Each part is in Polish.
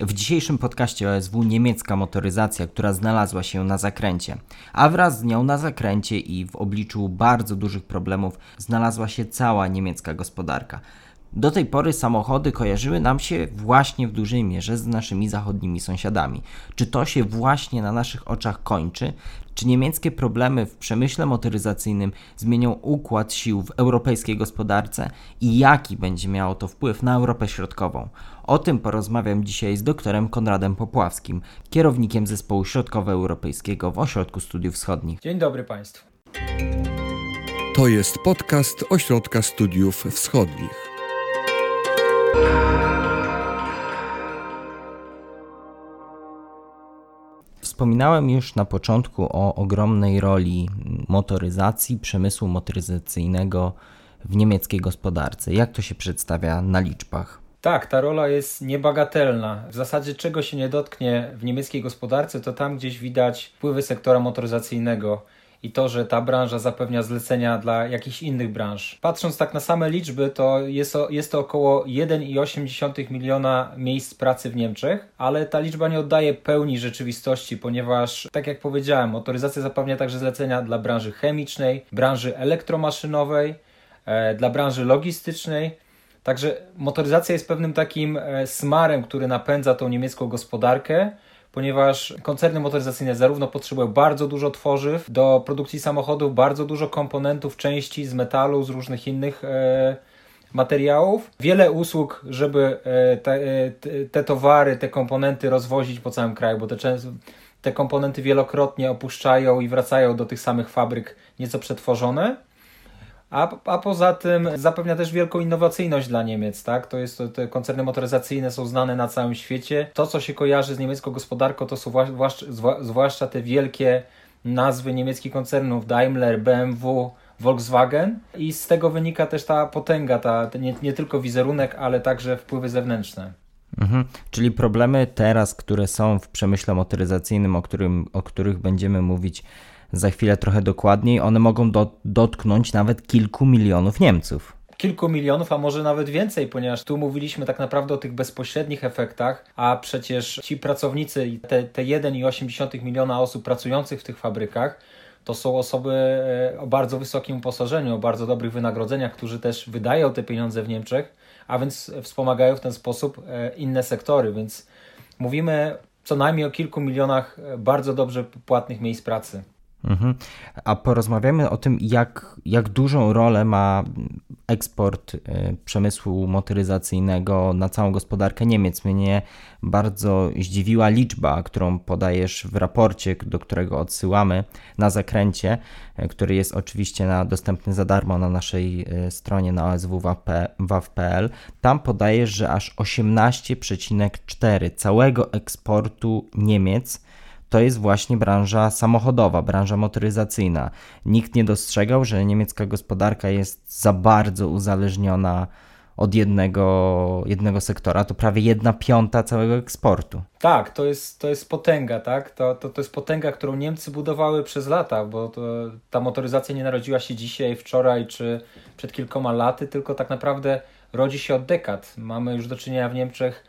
W dzisiejszym podcaście OSW niemiecka motoryzacja, która znalazła się na zakręcie, a wraz z nią na zakręcie i w obliczu bardzo dużych problemów znalazła się cała niemiecka gospodarka. Do tej pory samochody kojarzyły nam się właśnie w dużej mierze z naszymi zachodnimi sąsiadami. Czy to się właśnie na naszych oczach kończy? Czy niemieckie problemy w przemyśle motoryzacyjnym zmienią układ sił w europejskiej gospodarce i jaki będzie miało to wpływ na Europę Środkową? O tym porozmawiam dzisiaj z doktorem Konradem Popławskim, kierownikiem zespołu środkowoeuropejskiego w Ośrodku Studiów Wschodnich. Dzień dobry Państwu. To jest podcast Ośrodka Studiów Wschodnich. Wspominałem już na początku o ogromnej roli motoryzacji, przemysłu motoryzacyjnego w niemieckiej gospodarce. Jak to się przedstawia na liczbach? Tak, ta rola jest niebagatelna. W zasadzie czego się nie dotknie w niemieckiej gospodarce, to tam gdzieś widać wpływy sektora motoryzacyjnego i to, że ta branża zapewnia zlecenia dla jakichś innych branż. Patrząc tak na same liczby, to jest, to, jest to około 1,8 miliona miejsc pracy w Niemczech, ale ta liczba nie oddaje pełni rzeczywistości, ponieważ, tak jak powiedziałem, motoryzacja zapewnia także zlecenia dla branży chemicznej, branży elektromaszynowej, e, dla branży logistycznej. Także motoryzacja jest pewnym takim e, smarem, który napędza tą niemiecką gospodarkę ponieważ koncerny motoryzacyjne zarówno potrzebują bardzo dużo tworzyw do produkcji samochodów, bardzo dużo komponentów, części z metalu, z różnych innych e, materiałów, wiele usług, żeby e, te, e, te, towary, te komponenty rozwozić po całym kraju, bo te, te komponenty wielokrotnie opuszczają i wracają do tych samych fabryk nieco przetworzone. A, a poza tym zapewnia też wielką innowacyjność dla Niemiec, tak? To jest, te koncerny motoryzacyjne są znane na całym świecie. To, co się kojarzy z niemiecką gospodarką, to są zwłaszcza, zwłaszcza te wielkie nazwy niemieckich koncernów Daimler, BMW, Volkswagen i z tego wynika też ta potęga, ta, nie, nie tylko wizerunek, ale także wpływy zewnętrzne. Mhm. Czyli problemy teraz, które są w przemyśle motoryzacyjnym, o, którym, o których będziemy mówić za chwilę trochę dokładniej, one mogą do, dotknąć nawet kilku milionów Niemców kilku milionów, a może nawet więcej, ponieważ tu mówiliśmy tak naprawdę o tych bezpośrednich efektach, a przecież ci pracownicy, te, te 1,8 miliona osób pracujących w tych fabrykach, to są osoby e, o bardzo wysokim uposażeniu, o bardzo dobrych wynagrodzeniach, którzy też wydają te pieniądze w Niemczech, a więc wspomagają w ten sposób e, inne sektory, więc mówimy co najmniej o kilku milionach e, bardzo dobrze płatnych miejsc pracy. Mhm. A porozmawiamy o tym, jak, jak dużą rolę ma eksport y, przemysłu motoryzacyjnego na całą gospodarkę Niemiec. Mnie bardzo zdziwiła liczba, którą podajesz w raporcie, do którego odsyłamy na zakręcie, y, który jest oczywiście na, dostępny za darmo na naszej y, stronie na oswwaw.pl. Tam podajesz, że aż 18,4 całego eksportu Niemiec to jest właśnie branża samochodowa, branża motoryzacyjna. Nikt nie dostrzegał, że niemiecka gospodarka jest za bardzo uzależniona od jednego, jednego sektora, to prawie jedna piąta całego eksportu. Tak, to jest, to jest potęga, tak? To, to, to jest potęga, którą Niemcy budowały przez lata, bo to, ta motoryzacja nie narodziła się dzisiaj, wczoraj czy przed kilkoma laty, tylko tak naprawdę rodzi się od dekad. Mamy już do czynienia w Niemczech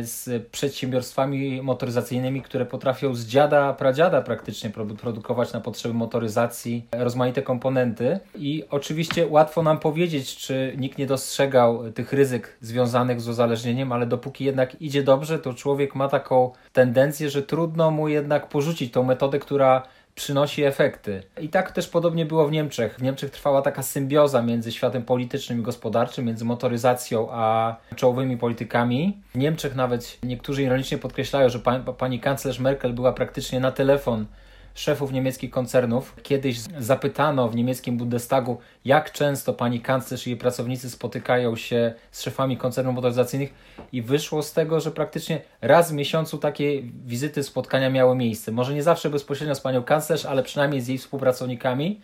z przedsiębiorstwami motoryzacyjnymi, które potrafią z dziada, pradziada praktycznie produkować na potrzeby motoryzacji rozmaite komponenty. I oczywiście łatwo nam powiedzieć, czy nikt nie dostrzegał tych ryzyk związanych z uzależnieniem, ale dopóki jednak idzie dobrze, to człowiek ma taką tendencję, że trudno mu jednak porzucić tą metodę, która przynosi efekty. I tak też podobnie było w Niemczech. W Niemczech trwała taka symbioza między światem politycznym i gospodarczym, między motoryzacją a czołowymi politykami. W Niemczech nawet niektórzy ironicznie podkreślają, że pani kanclerz Merkel była praktycznie na telefon szefów niemieckich koncernów. Kiedyś zapytano w niemieckim Bundestagu, jak często pani kanclerz i jej pracownicy spotykają się z szefami koncernów motoryzacyjnych i wyszło z tego, że praktycznie raz w miesiącu takie wizyty, spotkania miały miejsce. Może nie zawsze bezpośrednio z panią kanclerz, ale przynajmniej z jej współpracownikami.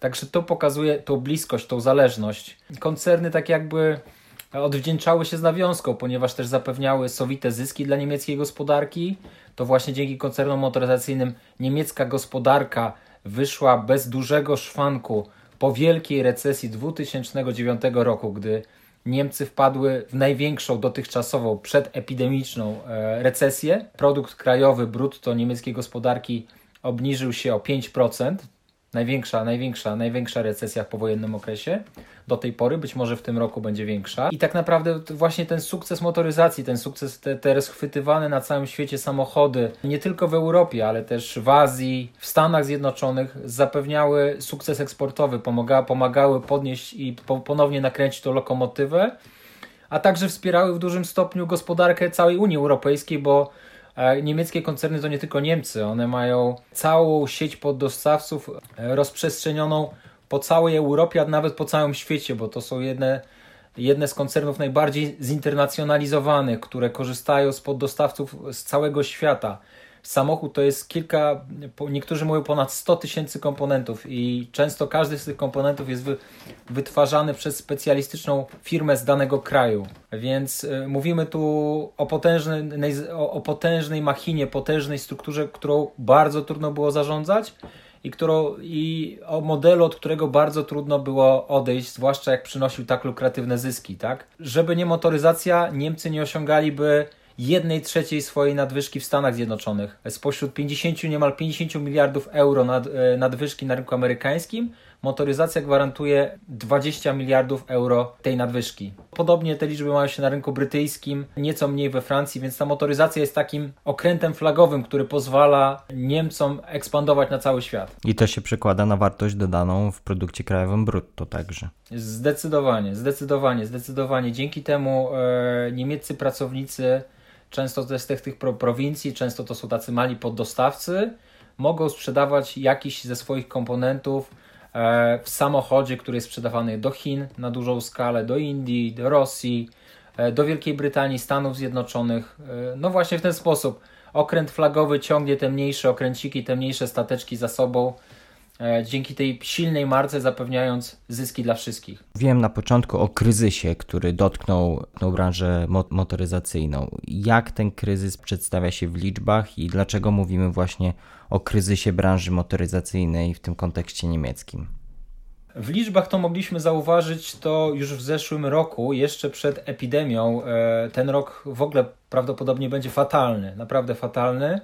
Także to pokazuje tą bliskość, tą zależność. Koncerny tak jakby odwdzięczały się z nawiązką, ponieważ też zapewniały sowite zyski dla niemieckiej gospodarki. To właśnie dzięki koncernom motoryzacyjnym niemiecka gospodarka wyszła bez dużego szwanku po wielkiej recesji 2009 roku, gdy Niemcy wpadły w największą dotychczasową przedepidemiczną e, recesję. Produkt krajowy brutto niemieckiej gospodarki obniżył się o 5%. Największa, największa, największa recesja w powojennym okresie do tej pory, być może w tym roku będzie większa. I tak naprawdę właśnie ten sukces motoryzacji, ten sukces, te, te rozchwytywane na całym świecie samochody, nie tylko w Europie, ale też w Azji, w Stanach Zjednoczonych, zapewniały sukces eksportowy, pomaga, pomagały podnieść i po, ponownie nakręcić tą lokomotywę, a także wspierały w dużym stopniu gospodarkę całej Unii Europejskiej, bo Niemieckie koncerny to nie tylko Niemcy, one mają całą sieć poddostawców e, rozprzestrzenioną po całej Europie, a nawet po całym świecie, bo to są jedne, jedne z koncernów najbardziej zinternacjonalizowanych, które korzystają z poddostawców z całego świata. Samochód to jest kilka, niektórzy mówią ponad 100 tysięcy komponentów i często każdy z tych komponentów jest wy, wytwarzany przez specjalistyczną firmę z danego kraju. Więc y, mówimy tu o potężnej, o potężnej machinie, potężnej strukturze, którą bardzo trudno było zarządzać i, którą, i o modelu, od którego bardzo trudno było odejść, zwłaszcza jak przynosił tak lukratywne zyski. Tak? Żeby nie motoryzacja, Niemcy nie osiągaliby jednej trzeciej swojej nadwyżki w Stanach Zjednoczonych. Spośród 50, niemal 50 miliardów euro nad, e, nadwyżki na rynku amerykańskim, motoryzacja gwarantuje 20 miliardów euro tej nadwyżki. Podobnie te liczby mają się na rynku brytyjskim, nieco mniej we Francji, więc ta motoryzacja jest takim okrętem flagowym, który pozwala Niemcom ekspandować na cały świat. I to się przekłada na wartość dodaną w produkcie krajowym brutto także. Zdecydowanie, zdecydowanie, zdecydowanie. Dzięki temu e, niemieccy pracownicy często to jest z tych, tych prowincji, często to są tacy mali poddostawcy, mogą sprzedawać jakiś ze swoich komponentów e, w samochodzie, który jest sprzedawany do Chin na dużą skalę, do Indii, do Rosji, e, do Wielkiej Brytanii, Stanów Zjednoczonych. E, no właśnie w ten sposób. Okręt flagowy ciągnie te mniejsze okręciki, te mniejsze stateczki za sobą dzięki tej silnej marce zapewniając zyski dla wszystkich. Wiem na początku o kryzysie, który dotknął tą branżę motoryzacyjną. Jak ten kryzys przedstawia się w liczbach i dlaczego mówimy właśnie o kryzysie branży motoryzacyjnej w tym kontekście niemieckim? W liczbach to mogliśmy zauważyć to już w zeszłym roku, jeszcze przed epidemią. E, ten rok w ogóle prawdopodobnie będzie fatalny, naprawdę fatalny.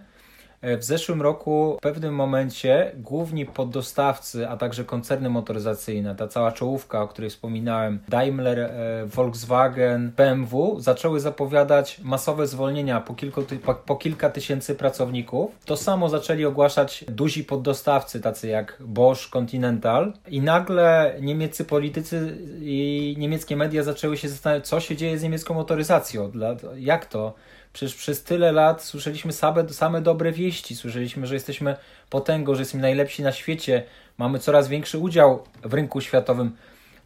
E, w zeszłym roku w pewnym momencie główni poddostawcy, a także koncerny motoryzacyjne, ta cała czołówka, o której wspominałem, Daimler, e, Volkswagen, BMW, zaczęły zapowiadać masowe zwolnienia po, kilku, po, kilka tysięcy pracowników. To samo zaczęli ogłaszać duzi poddostawcy, tacy jak Bosch, Continental. I nagle niemieccy politycy i niemieckie media zaczęły się zastanawiać, co się dzieje z niemiecką motoryzacją, jak to Przecież przez tyle lat słyszeliśmy same, same dobre wieści, słyszeliśmy, że jesteśmy potęgą, że jesteśmy najlepsi na świecie, mamy coraz większy udział w rynku światowym.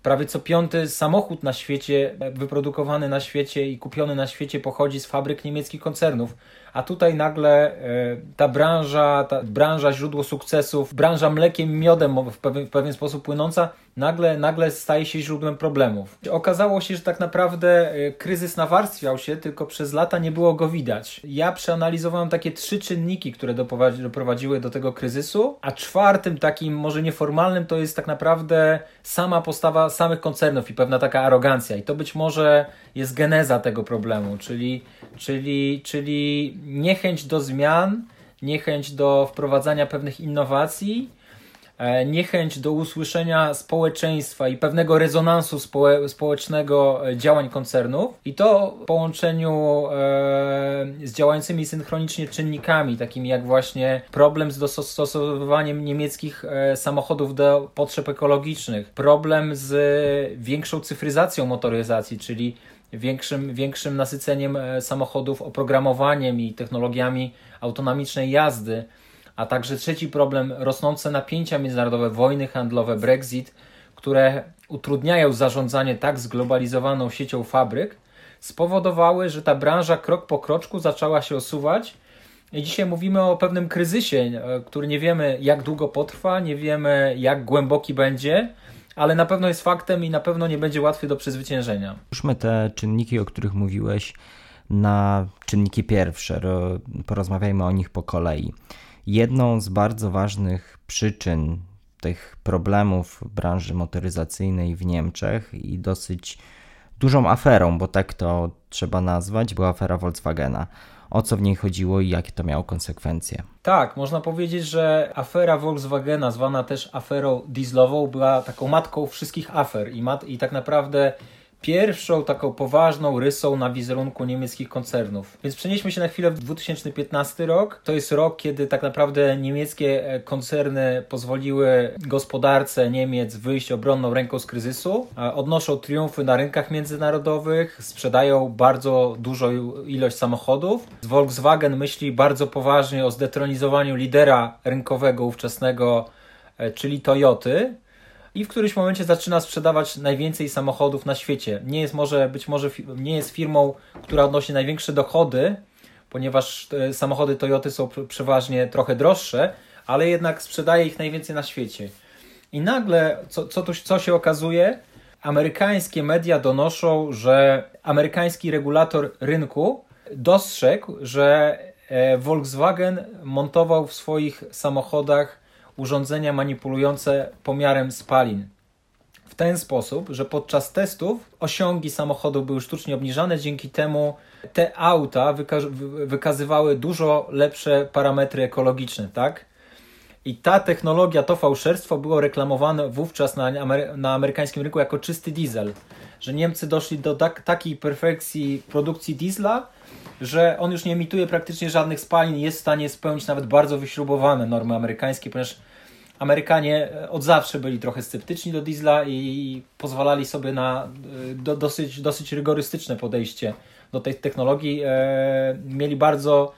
Prawie co piąty samochód na świecie, wyprodukowany na świecie i kupiony na świecie pochodzi z fabryk niemieckich koncernów. A tutaj nagle e, ta branża, ta branża źródło sukcesów, branża mlekiem, miodem w pewien, w pewien sposób płynąca, nagle, nagle staje się źródłem problemów. Okazało się, że tak naprawdę e, kryzys nawarstwiał się, tylko przez lata nie było go widać. Ja przeanalizowałem takie trzy czynniki, które doprowadziły do tego kryzysu, a czwartym takim, może nieformalnym, to jest tak naprawdę sama postawa samych koncernów i pewna taka arogancja. I to być może jest geneza tego problemu, czyli, czyli, czyli niechęć do zmian, niechęć do wprowadzania pewnych innowacji, e, niechęć do usłyszenia społeczeństwa i pewnego rezonansu społe społecznego e, działań koncernów. I to w połączeniu e, z działającymi synchronicznie czynnikami, takimi jak właśnie problem z dostosowywaniem niemieckich e, samochodów do potrzeb ekologicznych, problem z większą cyfryzacją motoryzacji, czyli większym, większym nasyceniem e, samochodów oprogramowaniem i technologiami autonomicznej jazdy, a także trzeci problem rosnące napięcia międzynarodowe, wojny handlowe, Brexit, które utrudniają zarządzanie tak zglobalizowaną siecią fabryk, spowodowały, że ta branża krok po kroczku zaczęła się osuwać. I dzisiaj mówimy o pewnym kryzysie, e, który nie wiemy jak długo potrwa, nie wiemy jak głęboki będzie, ale na pewno jest faktem i na pewno nie będzie łatwy do przezwyciężenia. Ruszmy te czynniki, o których mówiłeś, na czynniki pierwsze. Porozmawiajmy o nich po kolei. Jedną z bardzo ważnych przyczyn tych problemów branży motoryzacyjnej w Niemczech i dosyć dużą aferą, bo tak to trzeba nazwać, była afera Volkswagena. O co w niej chodziło i jakie to miało konsekwencje? Tak, można powiedzieć, że afera Volkswagena, zwana też aferą dieslową, była taką matką wszystkich afer i, mat, i tak naprawdę pierwszą taką poważną rysą na wizerunku niemieckich koncernów. Więc przenieśmy się na chwilę w 2015 rok. To jest rok, kiedy tak naprawdę niemieckie e, koncerny pozwoliły gospodarce Niemiec wyjść obronną ręką z kryzysu, odnoszą triumfy na rynkach międzynarodowych, sprzedają bardzo dużą ilość samochodów. Volkswagen myśli bardzo poważnie o zdetronizowaniu lidera rynkowego ówczesnego, e, czyli Toyoty i w którymś momencie zaczyna sprzedawać najwięcej samochodów na świecie. Nie jest może, być może nie jest firmą, która odnosi największe dochody, ponieważ e, samochody Toyoty są przeważnie trochę droższe, ale jednak sprzedaje ich najwięcej na świecie. I nagle, co, co, tu, co się okazuje? Amerykańskie media donoszą, że amerykański regulator rynku dostrzegł, że e, Volkswagen montował w swoich samochodach urządzenia manipulujące pomiarem spalin. W ten sposób, że podczas testów osiągi samochodu były sztucznie obniżane, dzięki temu te auta wykazywały dużo lepsze parametry ekologiczne, tak? I ta technologia, to fałszerstwo było reklamowane wówczas na, na amerykańskim rynku jako czysty diesel. Że Niemcy doszli do tak, takiej perfekcji produkcji diesla, że on już nie emituje praktycznie żadnych spalin jest w stanie spełnić nawet bardzo wyśrubowane normy amerykańskie, ponieważ Amerykanie od zawsze byli trochę sceptyczni do diesla i pozwalali sobie na e, do, dosyć, dosyć rygorystyczne podejście do tej technologii. E, mieli bardzo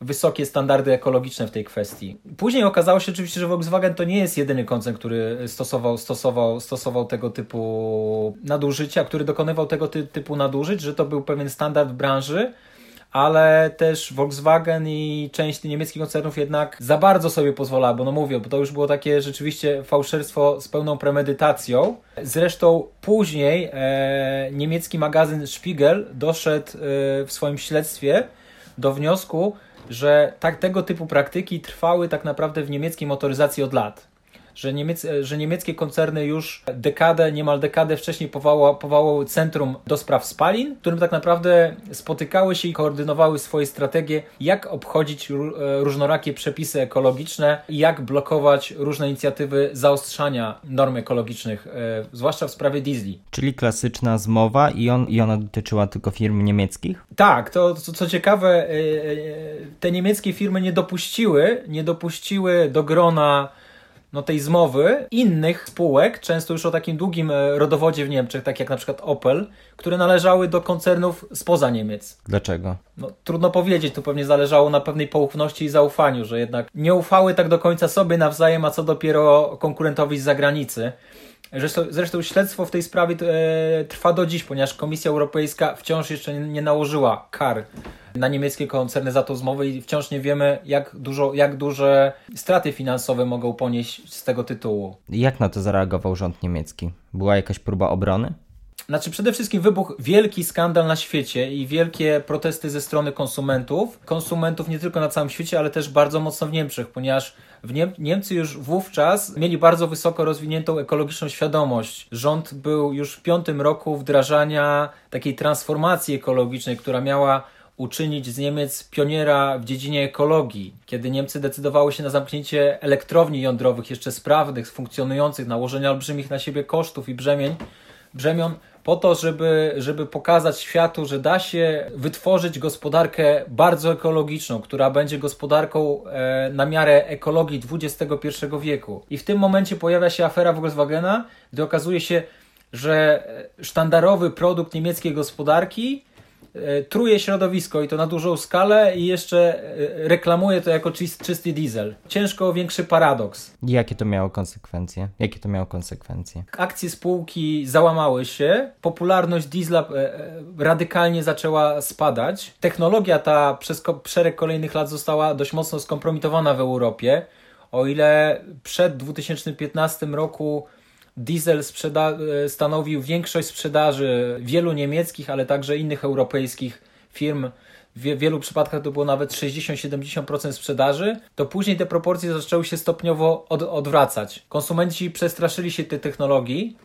wysokie standardy ekologiczne w tej kwestii. Później okazało się oczywiście, że Volkswagen to nie jest jedyny koncern, który stosował, stosował, stosował tego typu nadużycia, który dokonywał tego ty, typu nadużyć, że to był pewien standard branży, ale też Volkswagen i część niemieckich koncernów jednak za bardzo sobie pozwala, bo no mówię, bo to już było takie rzeczywiście fałszerstwo z pełną premedytacją. Zresztą później e, niemiecki magazyn Spiegel doszedł e, w swoim śledztwie do wniosku, że tak, tego typu praktyki trwały tak naprawdę w niemieckiej motoryzacji od lat że, niemiec, że niemieckie koncerny już dekadę, niemal dekadę wcześniej powołały, powołały Centrum do Spraw Spalin, w którym tak naprawdę spotykały się i koordynowały swoje strategie, jak obchodzić e, różnorakie przepisy ekologiczne i jak blokować różne inicjatywy zaostrzania norm ekologicznych, e, zwłaszcza w sprawie diesli. Czyli klasyczna zmowa i, on, i ona dotyczyła tylko firm niemieckich? Tak, to co, co ciekawe, e, te niemieckie firmy nie dopuściły, nie dopuściły do grona no, tej zmowy innych spółek, często już o takim długim e, rodowodzie w Niemczech, tak jak na przykład Opel, które należały do koncernów spoza Niemiec. Dlaczego? No, trudno powiedzieć, tu pewnie zależało na pewnej poufności i zaufaniu, że jednak nie ufały tak do końca sobie nawzajem, a co dopiero konkurentowi z zagranicy. Zresztą, zresztą śledztwo w tej sprawie e, trwa do dziś, ponieważ Komisja Europejska wciąż jeszcze nie, nie nałożyła kar na niemieckie koncerny za tą zmowę i wciąż nie wiemy, jak, dużo, jak duże straty finansowe mogą ponieść z tego tytułu. Jak na to zareagował rząd niemiecki? Była jakaś próba obrony? Znaczy przede wszystkim wybuchł wielki skandal na świecie i wielkie protesty ze strony konsumentów. Konsumentów nie tylko na całym świecie, ale też bardzo mocno w Niemczech, ponieważ w Niem Niemcy już wówczas mieli bardzo wysoko rozwiniętą ekologiczną świadomość. Rząd był już w piątym roku wdrażania takiej transformacji ekologicznej, która miała uczynić z Niemiec pioniera w dziedzinie ekologii. Kiedy Niemcy decydowały się na zamknięcie elektrowni jądrowych jeszcze sprawnych, funkcjonujących, nałożenia olbrzymich na siebie kosztów i brzemień, brzemion, po to, żeby, żeby pokazać światu, że da się wytworzyć gospodarkę bardzo ekologiczną, która będzie gospodarką e, na miarę ekologii XXI wieku. I w tym momencie pojawia się afera Volkswagena, gdy okazuje się, że sztandarowy produkt niemieckiej gospodarki E, truje środowisko i to na dużą skalę i jeszcze e, reklamuje to jako czysty diesel. Ciężko o większy paradoks. Jakie to miało konsekwencje? Jakie to miało konsekwencje? Akcje spółki załamały się, popularność diesla e, radykalnie zaczęła spadać. Technologia ta przez szereg kolejnych lat została dość mocno skompromitowana w Europie. O ile przed 2015 roku Diesel sprzeda- e, stanowił większość sprzedaży wielu niemieckich, ale także innych europejskich firm. W wielu przypadkach to było nawet 60-70% sprzedaży, to później te proporcje zaczęły się stopniowo od- odwracać. Konsumenci przestraszyli się tej technologii,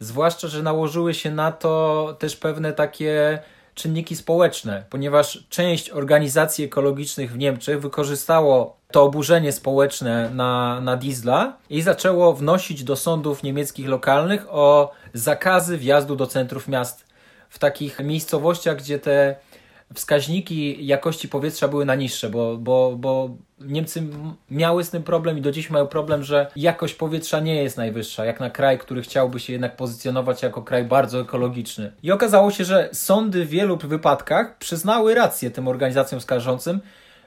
zwłaszcza, że nałożyły się na to też pewne takie czynniki społeczne, ponieważ część organizacji ekologicznych w Niemczech wykorzystało to oburzenie społeczne na, na diesla i zaczęło wnosić do sądów niemieckich lokalnych o zakazy wjazdu do centrów miast w takich miejscowościach, gdzie te wskaźniki jakości powietrza były na niższe, bo, bo, bo Niemcy miały z tym problem i do dziś mają problem, że jakość powietrza nie jest najwyższa, jak na kraj, który chciałby się jednak pozycjonować jako kraj bardzo ekologiczny. I okazało się, że sądy w wielu wypadkach przyznały rację tym organizacjom skarżącym,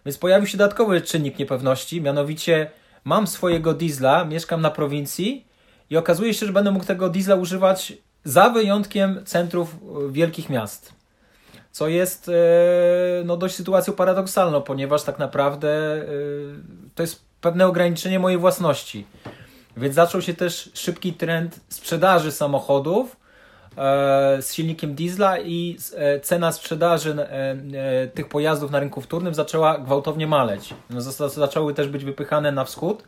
więc pojawił się dodatkowy czynnik niepewności, mianowicie mam swojego diesla, mieszkam na prowincji i okazuje się, że będę mógł tego diesla używać za wyjątkiem centrów e, wielkich miast. Co jest e, no, dość sytuacją paradoksalną, ponieważ tak naprawdę e, to jest pewne ograniczenie mojej własności. Więc zaczął się też szybki trend sprzedaży samochodów z silnikiem diesla i cena sprzedaży tych pojazdów na rynku wtórnym zaczęła gwałtownie maleć. No, zaczęły też być wypychane na wschód,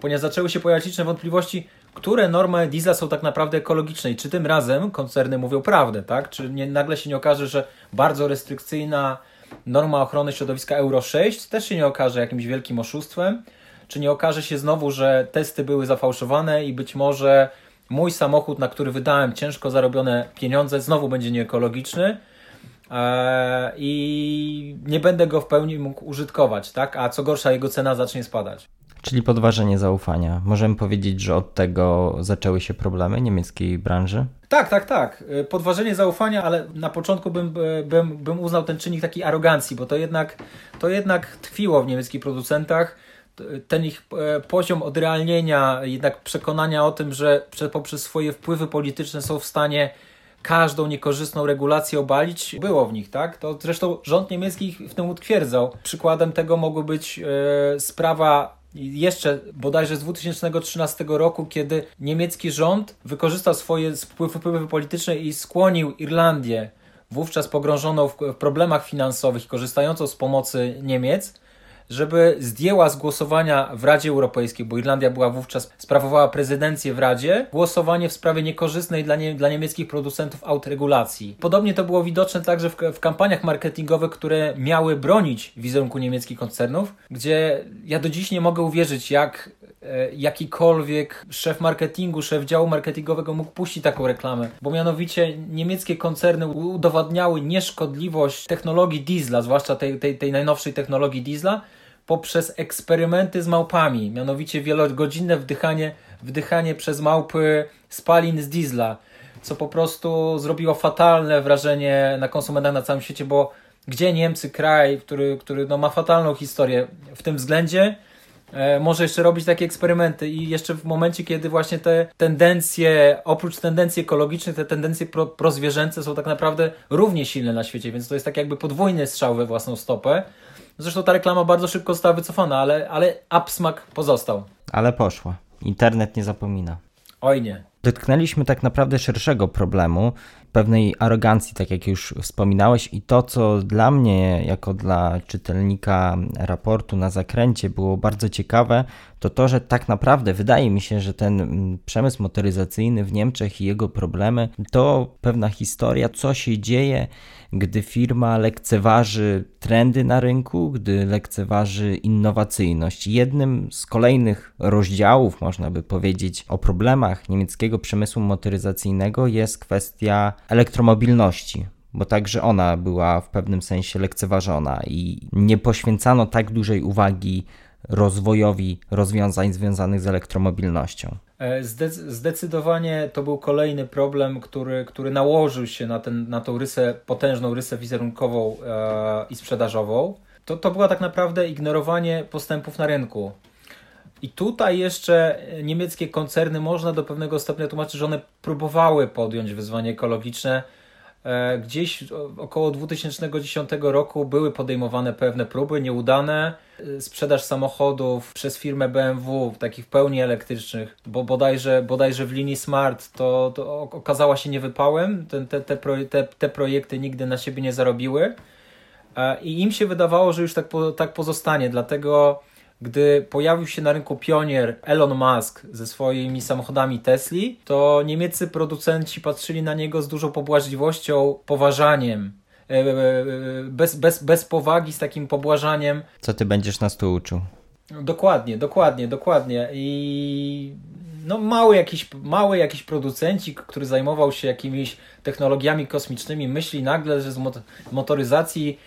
ponieważ zaczęły się pojawiać liczne wątpliwości, które normy diesla są tak naprawdę ekologiczne i czy tym razem koncerny mówią prawdę, tak? Czy nie, nagle się nie okaże, że bardzo restrykcyjna norma ochrony środowiska Euro 6 też się nie okaże jakimś wielkim oszustwem, czy nie okaże się znowu, że testy były zafałszowane i być może mój samochód, na który wydałem ciężko zarobione pieniądze, znowu będzie nieekologiczny e, i nie będę go w pełni mógł użytkować, tak? A co gorsza, jego cena zacznie spadać. Czyli podważenie zaufania. Możemy powiedzieć, że od tego zaczęły się problemy niemieckiej branży? Tak, tak, tak. Y, podważenie zaufania, ale na początku bym, y, bym, bym uznał ten czynnik takiej arogancji, bo to jednak, to jednak tkwiło w niemieckich producentach. Ten ich y, poziom odrealnienia, jednak przekonania o tym, że poprzez swoje wpływy polityczne są w stanie każdą niekorzystną regulację obalić, było w nich, tak? To zresztą rząd niemiecki w tym utwierdzał. Przykładem tego mogła być e, sprawa jeszcze bodajże z 2013 roku, kiedy niemiecki rząd wykorzystał swoje wpływy polityczne i skłonił Irlandię, wówczas pogrążoną w problemach finansowych, korzystającą z pomocy Niemiec, żeby zdjęła z głosowania w Radzie Europejskiej, bo Irlandia była wówczas, sprawowała prezydencję w Radzie, głosowanie w sprawie niekorzystnej dla, nie, dla niemieckich producentów autoregulacji. Podobnie to było widoczne także w, w kampaniach marketingowych, które miały bronić wizerunku niemieckich koncernów, gdzie ja do dziś nie mogę uwierzyć, jak e, jakikolwiek szef marketingu, szef działu marketingowego mógł puścić taką reklamę, bo mianowicie niemieckie koncerny udowadniały nieszkodliwość technologii diesla, zwłaszcza tej, tej, tej najnowszej technologii diesla, poprzez eksperymenty z małpami, mianowicie wielogodzinne wdychanie, wdychanie przez małpy spalin z diesla, co po prostu zrobiło fatalne wrażenie na konsumentach na całym świecie, bo gdzie Niemcy, kraj, który, który no, ma fatalną historię w tym względzie, e, może jeszcze robić takie eksperymenty i jeszcze w momencie, kiedy właśnie te tendencje, oprócz tendencji ekologicznych, te tendencje pro, prozwierzęce są tak naprawdę równie silne na świecie, więc to jest tak jakby podwójny strzał we własną stopę. Zresztą ta reklama bardzo szybko została wycofana, ale, ale absmak pozostał. Ale poszła. Internet nie zapomina. Oj nie. Dotknęliśmy tak naprawdę szerszego problemu, pewnej arogancji, tak jak już wspominałeś, i to, co dla mnie, jako dla czytelnika raportu na zakręcie, było bardzo ciekawe, to to, że tak naprawdę wydaje mi się, że ten mm, przemysł motoryzacyjny w Niemczech i jego problemy to pewna historia, co się dzieje, gdy firma lekceważy trendy na rynku, gdy lekceważy innowacyjność. Jednym z kolejnych rozdziałów, można by powiedzieć, o problemach niemieckiego przemysłu motoryzacyjnego jest kwestia elektromobilności bo także ona była w pewnym sensie lekceważona i nie poświęcano tak dużej uwagi rozwojowi rozwiązań związanych z elektromobilnością. E, zdecydowanie to był kolejny problem, który, który nałożył się na, ten, na tą rysę, potężną rysę wizerunkową e, i sprzedażową. To, to było tak naprawdę ignorowanie postępów na rynku. I tutaj jeszcze niemieckie koncerny można do pewnego stopnia tłumaczyć, że one próbowały podjąć wyzwanie ekologiczne. E, gdzieś około 2010 roku były podejmowane pewne próby, nieudane. E, sprzedaż samochodów przez firmę BMW, takich w pełni elektrycznych, bo bodajże, bodajże w linii Smart to, to okazała się niewypałem. Te, te, te, te, te projekty nigdy na siebie nie zarobiły. E, I im się wydawało, że już tak, tak pozostanie, dlatego gdy pojawił się na rynku pionier Elon Musk ze swoimi samochodami Tesli, to niemieccy producenci patrzyli na niego z dużą pobłażliwością, poważaniem, e, e, e, bez, bez, bez powagi, z takim pobłażaniem. Co ty będziesz nas tu uczył? Dokładnie, dokładnie, dokładnie. I no mały jakiś, mały jakiś producenci, który zajmował się jakimiś technologiami kosmicznymi, myśli nagle, że z motoryzacji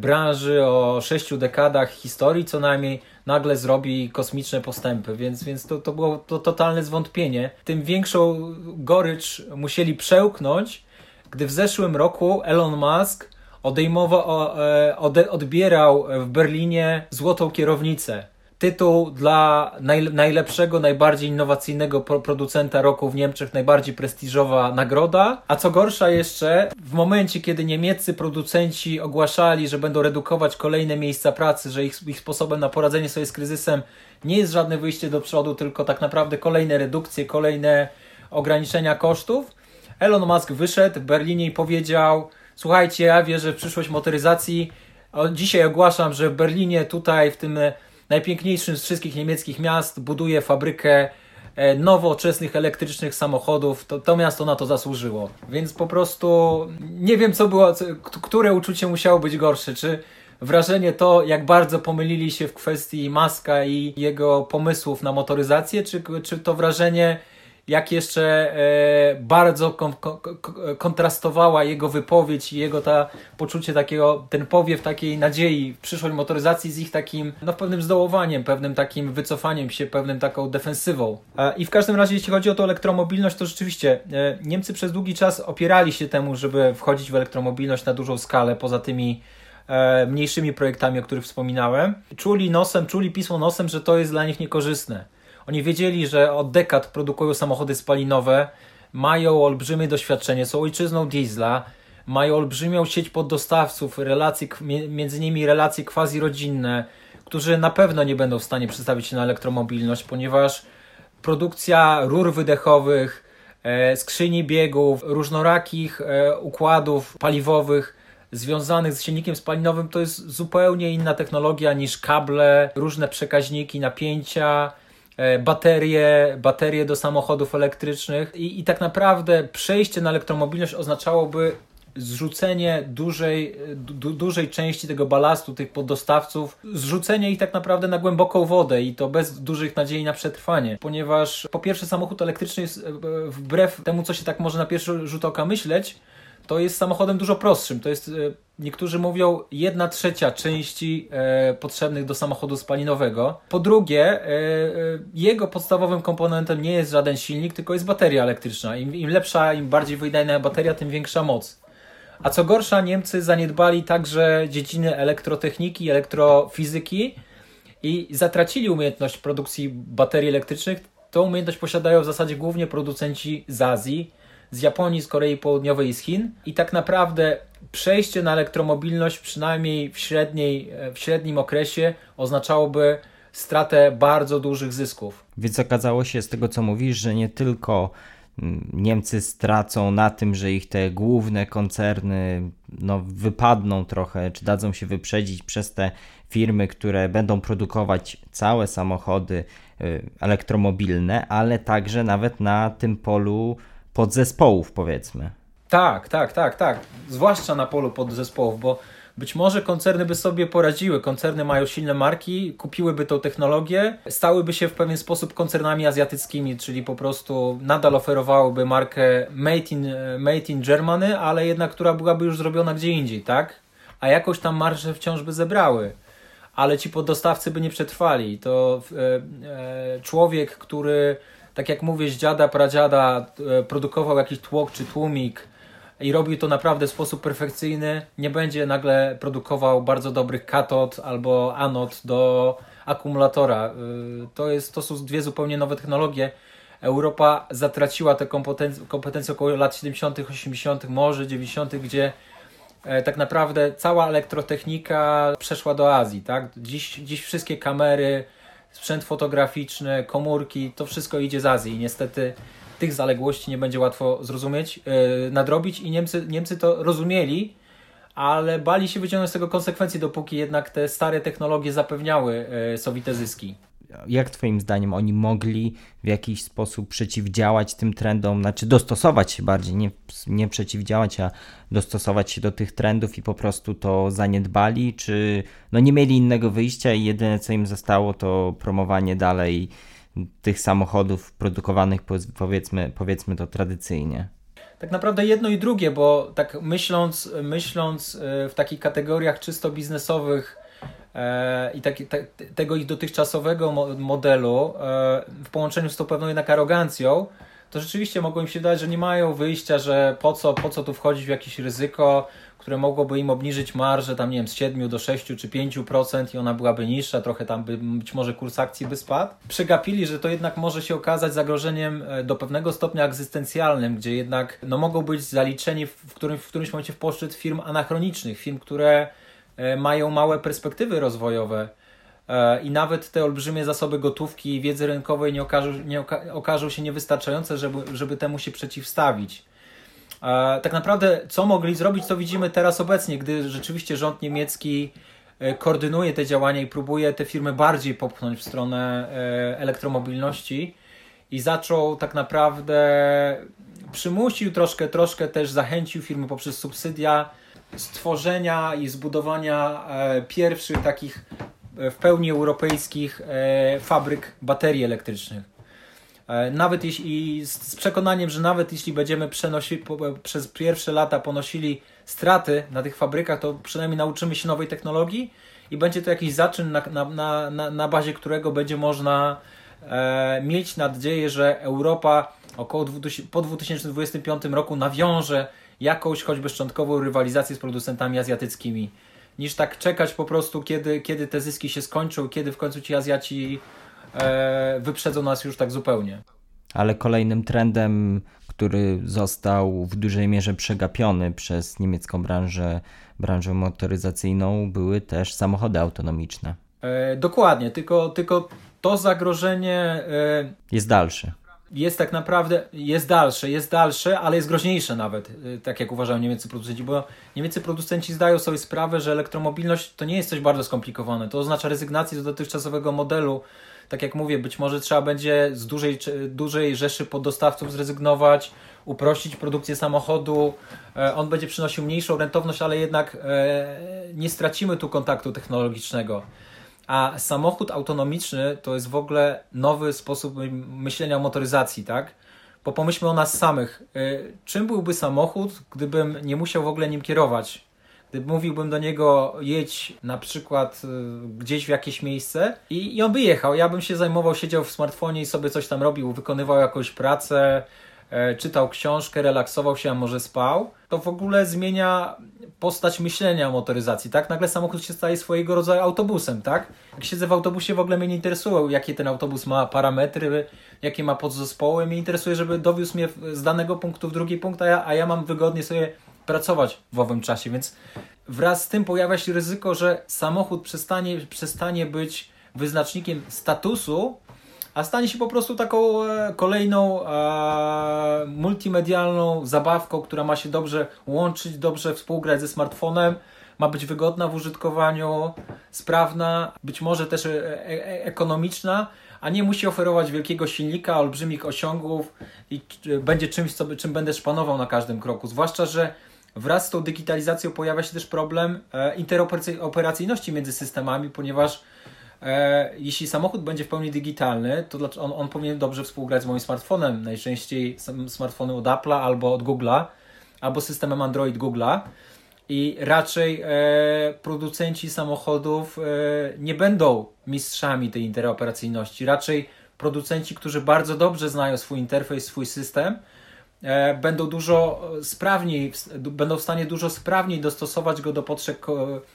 branży o sześciu dekadach historii co najmniej nagle zrobi kosmiczne postępy, więc, więc to, to było to totalne zwątpienie. Tym większą gorycz musieli przełknąć, gdy w zeszłym roku Elon Musk odejmował, e, odbierał w Berlinie złotą kierownicę tytuł dla naj, najlepszego, najbardziej innowacyjnego pro, producenta roku w Niemczech, najbardziej prestiżowa nagroda. A co gorsza jeszcze, w momencie, kiedy niemieccy producenci ogłaszali, że będą redukować kolejne miejsca pracy, że ich, ich sposobem na poradzenie sobie z kryzysem nie jest żadne wyjście do przodu, tylko tak naprawdę kolejne redukcje, kolejne ograniczenia kosztów, Elon Musk wyszedł w Berlinie i powiedział: Słuchajcie, ja wierzę w przyszłość motoryzacji. Dzisiaj ogłaszam, że w Berlinie, tutaj w tym najpiękniejszym z wszystkich niemieckich miast, buduje fabrykę e, nowoczesnych elektrycznych samochodów, to, to miasto na to zasłużyło. Więc po prostu nie wiem, co było, które uczucie musiało być gorsze. Czy wrażenie to, jak bardzo pomylili się w kwestii Maska i jego pomysłów na motoryzację, czy, czy to wrażenie, jak jeszcze e, bardzo kon, kon, kontrastowała jego wypowiedź i jego ta poczucie takiego, ten powiew takiej nadziei w przyszłość motoryzacji z ich takim, no pewnym zdołowaniem, pewnym takim wycofaniem się, pewnym taką defensywą. E, I w każdym razie, jeśli chodzi o tą elektromobilność, to rzeczywiście e, Niemcy przez długi czas opierali się temu, żeby wchodzić w elektromobilność na dużą skalę, poza tymi mniejszymi projektami, o których wspominałem. Czuli nosem, czuli pismo nosem, że to jest dla nich niekorzystne oni wiedzieli, że od dekad produkują samochody spalinowe, mają olbrzymie doświadczenie, są ojczyzną diesla, mają olbrzymią sieć poddostawców, relacje, między nimi relacje quasi-rodzinne, którzy na pewno nie będą w stanie przestawić się na elektromobilność, ponieważ produkcja rur wydechowych, e, skrzyni biegów, różnorakich e, układów paliwowych związanych z silnikiem spalinowym to jest zupełnie inna technologia niż kable, różne przekaźniki, napięcia, baterie, baterie do samochodów elektrycznych i, i tak naprawdę przejście na elektromobilność oznaczałoby zrzucenie dużej, du, dużej części tego balastu, tych poddostawców, zrzucenie ich tak naprawdę na głęboką wodę i to bez dużych nadziei na przetrwanie, ponieważ po pierwsze samochód elektryczny jest e, wbrew temu, co się tak może na pierwszy rzut oka myśleć, to jest samochodem dużo prostszym. To jest, e, niektórzy mówią, jedna trzecia części e, potrzebnych do samochodu spalinowego. Po drugie, e, jego podstawowym komponentem nie jest żaden silnik, tylko jest bateria elektryczna. Im, Im lepsza, im bardziej wydajna bateria, tym większa moc. A co gorsza, Niemcy zaniedbali także dziedziny elektrotechniki, elektrofizyki i zatracili umiejętność produkcji baterii elektrycznych. Tą umiejętność posiadają w zasadzie głównie producenci z Azji z Japonii, z Korei Południowej i z Chin. I tak naprawdę przejście na elektromobilność, przynajmniej w, średniej, e, w średnim okresie, oznaczałoby stratę bardzo dużych zysków. Więc okazało się z tego, co mówisz, że nie tylko mm, Niemcy stracą na tym, że ich te główne koncerny no, wypadną trochę, czy dadzą się wyprzedzić przez te firmy, które będą produkować całe samochody y, elektromobilne, ale także nawet na tym polu podzespołów, powiedzmy. Tak, tak, tak, tak. Zwłaszcza na polu podzespołów, bo być może koncerny by sobie poradziły. Koncerny mają silne marki, kupiłyby tą technologię, stałyby się w pewien sposób koncernami azjatyckimi, czyli po prostu nadal oferowałyby markę made in, made in Germany, ale jednak która byłaby już zrobiona gdzie indziej, tak? A jakąś tam marżę wciąż by zebrały. Ale ci poddostawcy by nie przetrwali. To e, e, człowiek, który tak jak mówię, z dziada, pradziada e, produkował jakiś tłok czy tłumik i robił to naprawdę w sposób perfekcyjny, nie będzie nagle produkował bardzo dobrych katod albo anod do akumulatora. E, to, jest, to są dwie zupełnie nowe technologie. Europa zatraciła te kompetencje, kompetencje około lat 70., 80., może 90., gdzie e, tak naprawdę cała elektrotechnika przeszła do Azji. Tak? Dziś, dziś wszystkie kamery, sprzęt fotograficzny, komórki, to wszystko idzie z Azji. Niestety tych zaległości nie będzie łatwo zrozumieć, yy, nadrobić i Niemcy, Niemcy to rozumieli, ale bali się wyciągnąć z tego konsekwencji, dopóki jednak te stare technologie zapewniały e, sowite zyski. Jak Twoim zdaniem oni mogli w jakiś sposób przeciwdziałać tym trendom, znaczy dostosować się bardziej, nie, nie przeciwdziałać, a dostosować się do tych trendów i po prostu to zaniedbali, czy no nie mieli innego wyjścia i jedyne co im zostało to promowanie dalej tych samochodów produkowanych powiedzmy, powiedzmy to tradycyjnie? tak naprawdę jedno i drugie, bo tak myśląc, myśląc e, w takich kategoriach czysto biznesowych i taki, te, tego ich dotychczasowego modelu e, w połączeniu z tą pewną jednak arogancją, to rzeczywiście mogło im się dać, że nie mają wyjścia, że po co, po co tu wchodzić w jakieś ryzyko, które mogłoby im obniżyć marżę tam nie wiem z 7 do 6 czy 5% i ona byłaby niższa, trochę tam by być może kurs akcji by spadł. Przegapili, że to jednak może się okazać zagrożeniem e, do pewnego stopnia egzystencjalnym, gdzie jednak no, mogą być zaliczeni w, którym, w którymś momencie w poszczęd firm anachronicznych, firm, które e, mają małe perspektywy rozwojowe e, i nawet te olbrzymie zasoby gotówki i wiedzy rynkowej nie okażą, nie oka okażą się niewystarczające, żeby, żeby temu się przeciwstawić. Tak naprawdę, co mogli zrobić, to widzimy teraz obecnie, gdy rzeczywiście rząd niemiecki e, koordynuje te działania i próbuje te firmy bardziej popchnąć w stronę e, elektromobilności i zaczął tak naprawdę przymusił troszkę, troszkę też zachęcił firmy poprzez subsydia stworzenia i zbudowania e, pierwszych takich w pełni europejskich fabryk baterii elektrycznych. E, nawet jeśli, z przekonaniem, że nawet jeśli będziemy przenosili, przez pierwsze lata ponosili straty na tych fabrykach, to przynajmniej nauczymy się nowej technologii i będzie to jakiś zaczyn, na, na, na, na bazie którego będzie można e, mieć nadzieję, że Europa około 20, po 2025 roku nawiąże jakąś choćby szczątkową rywalizację z producentami azjatyckimi, niż tak czekać po prostu, kiedy, kiedy te zyski się skończą, kiedy w końcu ci Azjaci e, wyprzedzą nas już tak zupełnie. Ale kolejnym trendem, który został w dużej mierze przegapiony przez niemiecką branżę, branżę motoryzacyjną, były też samochody autonomiczne. E, dokładnie, tylko, tylko to zagrożenie e, jest dalsze. Jest tak naprawdę, jest dalsze, jest dalsze, ale jest groźniejsze nawet, e, tak jak uważają niemieccy producenci, bo niemieccy producenci zdają sobie sprawę, że elektromobilność to nie jest coś bardzo skomplikowane. To oznacza rezygnację z dotychczasowego modelu tak jak mówię, być może trzeba będzie z dużej, dużej rzeszy poddostawców zrezygnować, uprościć produkcję samochodu. E, on będzie przynosił mniejszą rentowność, ale jednak e, nie stracimy tu kontaktu technologicznego. A samochód autonomiczny to jest w ogóle nowy sposób myślenia o motoryzacji, tak? Bo pomyślmy o nas samych. E, czym byłby samochód, gdybym nie musiał w ogóle nim kierować? Gdy mówiłbym do niego jedź na przykład y, gdzieś w jakieś miejsce i, i on by jechał, ja bym się zajmował, siedział w smartfonie i sobie coś tam robił, wykonywał jakąś pracę, czytał książkę, relaksował się, a może spał, to w ogóle zmienia postać myślenia o motoryzacji, tak? Nagle samochód się staje swojego rodzaju autobusem, tak? Jak siedzę w autobusie, w ogóle mnie nie interesuje, jakie ten autobus ma parametry, jakie ma podzespoły. Mnie interesuje, żeby dowiózł mnie z danego punktu w drugi punkt, a ja, a ja mam wygodnie sobie pracować w owym czasie, więc wraz z tym pojawia się ryzyko, że samochód przestanie, przestanie być wyznacznikiem statusu, a stanie się po prostu taką e, kolejną e, multimedialną zabawką, która ma się dobrze łączyć, dobrze współgrać ze smartfonem, ma być wygodna w użytkowaniu, sprawna, być może też e, e ekonomiczna, a nie musi oferować wielkiego silnika, olbrzymich osiągów i będzie czymś, co, czym będę szpanował na każdym kroku. Zwłaszcza, że Wraz z tą digitalizacją pojawia się też problem e, interoperacyjności między systemami, ponieważ e, jeśli samochód będzie w pełni digitalny, to on, on powinien dobrze współgrać z moim smartfonem. Najczęściej smartfony od Apple'a albo od Google'a, albo systemem Android Google'a. I raczej e, producenci samochodów e, nie będą mistrzami tej interoperacyjności. Raczej producenci, którzy bardzo dobrze znają swój interfejs, swój system, E, będą dużo sprawniej, będą w stanie dużo sprawniej dostosować go do potrzeb,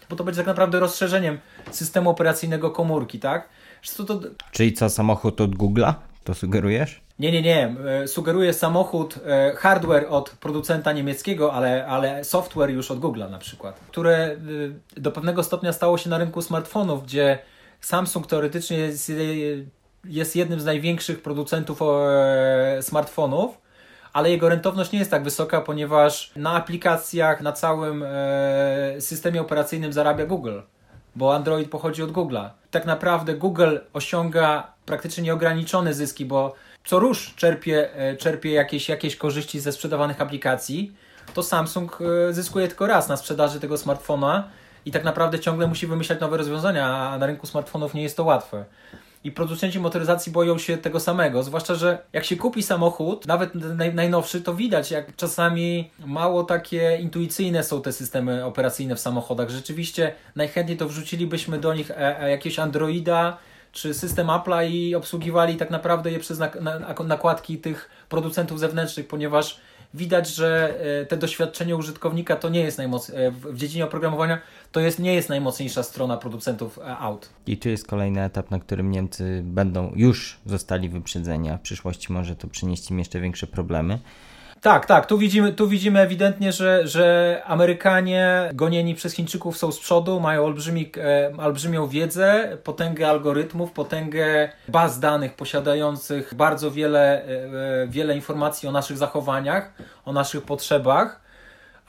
bo to będzie tak naprawdę rozszerzeniem systemu operacyjnego komórki, tak? To, to... Czyli co, samochód od Google'a? To sugerujesz? Nie, nie, nie. E, sugeruję samochód, e, hardware od producenta niemieckiego, ale, ale software już od Google'a na przykład, które do pewnego stopnia stało się na rynku smartfonów, gdzie Samsung teoretycznie jest, jest jednym z największych producentów smartfonów, ale jego rentowność nie jest tak wysoka, ponieważ na aplikacjach, na całym e, systemie operacyjnym zarabia Google, bo Android pochodzi od Google'a. Tak naprawdę Google osiąga praktycznie nieograniczone zyski, bo co rusz czerpie, e, czerpie jakieś, jakieś korzyści ze sprzedawanych aplikacji, to Samsung e, zyskuje tylko raz na sprzedaży tego smartfona i tak naprawdę ciągle musi wymyślać nowe rozwiązania, a na rynku smartfonów nie jest to łatwe. I producenci motoryzacji boją się tego samego, zwłaszcza, że jak się kupi samochód, nawet naj, najnowszy, to widać, jak czasami mało takie intuicyjne są te systemy operacyjne w samochodach. Rzeczywiście najchętniej to wrzucilibyśmy do nich e, e, jakiegoś Androida, czy system Apple'a i obsługiwali tak naprawdę je przez nakładki tych producentów zewnętrznych, ponieważ widać, że e, te doświadczenie użytkownika to nie jest najmocniejsze, w dziedzinie oprogramowania to jest, nie jest najmocniejsza strona producentów e, aut. I tu jest kolejny etap, na którym Niemcy będą już zostali wyprzedzeni, a w przyszłości może to przynieść im jeszcze większe problemy. Tak, tak. Tu widzimy, tu widzimy ewidentnie, że, że Amerykanie gonieni przez Chińczyków są z przodu, mają olbrzymi, e, olbrzymią wiedzę, potęgę algorytmów, potęgę baz danych posiadających bardzo wiele, e, wiele informacji o naszych zachowaniach, o naszych potrzebach.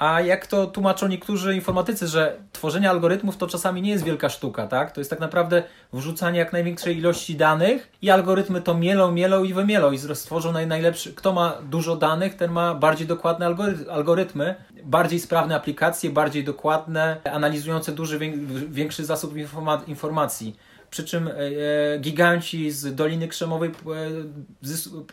A jak to tłumaczą niektórzy informatycy, że tworzenie algorytmów to czasami nie jest wielka sztuka, tak? To jest tak naprawdę wrzucanie jak największej ilości danych i algorytmy to mielą, mielą i wymielą i stworzą naj, najlepszy. Kto ma dużo danych, ten ma bardziej dokładne algorytmy, bardziej sprawne aplikacje, bardziej dokładne, analizujące duży, większy zasób informacji. Przy czym e, e, giganci z Doliny Krzemowej e,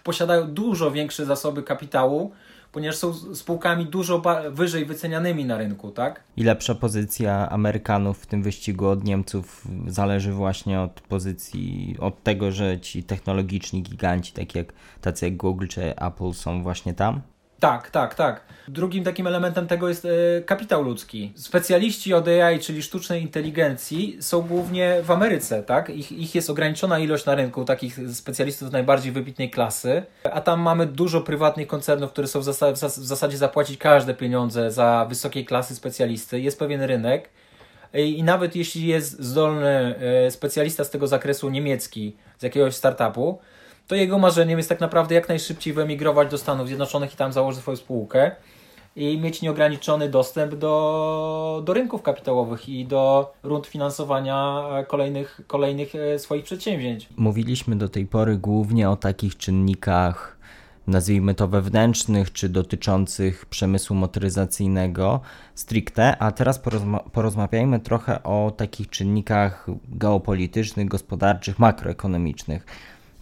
posiadają dużo większe zasoby kapitału, ponieważ są spółkami dużo wyżej wycenianymi na rynku, tak? I lepsza pozycja Amerykanów w tym wyścigu od Niemców zależy właśnie od pozycji, od tego, że ci technologiczni giganci, tak jak tacy jak Google czy Apple są właśnie tam? Tak, tak, tak. Drugim takim elementem tego jest e, kapitał ludzki. Specjaliści od AI, czyli sztucznej inteligencji, są głównie w Ameryce, tak? Ich, ich jest ograniczona ilość na rynku takich specjalistów najbardziej wybitnej klasy, a tam mamy dużo prywatnych koncernów, które są w, zas w zasadzie zapłacić każde pieniądze za wysokiej klasy specjalisty. Jest pewien rynek. I nawet jeśli jest zdolny e, specjalista z tego zakresu niemiecki, z jakiegoś startupu, to jego marzeniem jest tak naprawdę jak najszybciej wyemigrować do Stanów Zjednoczonych i tam założyć swoją spółkę i mieć nieograniczony dostęp do, do rynków kapitałowych i do rund finansowania kolejnych, kolejnych e, swoich przedsięwzięć. Mówiliśmy do tej pory głównie o takich czynnikach, nazwijmy to wewnętrznych, czy dotyczących przemysłu motoryzacyjnego stricte, a teraz porozma porozmawiajmy trochę o takich czynnikach geopolitycznych, gospodarczych, makroekonomicznych.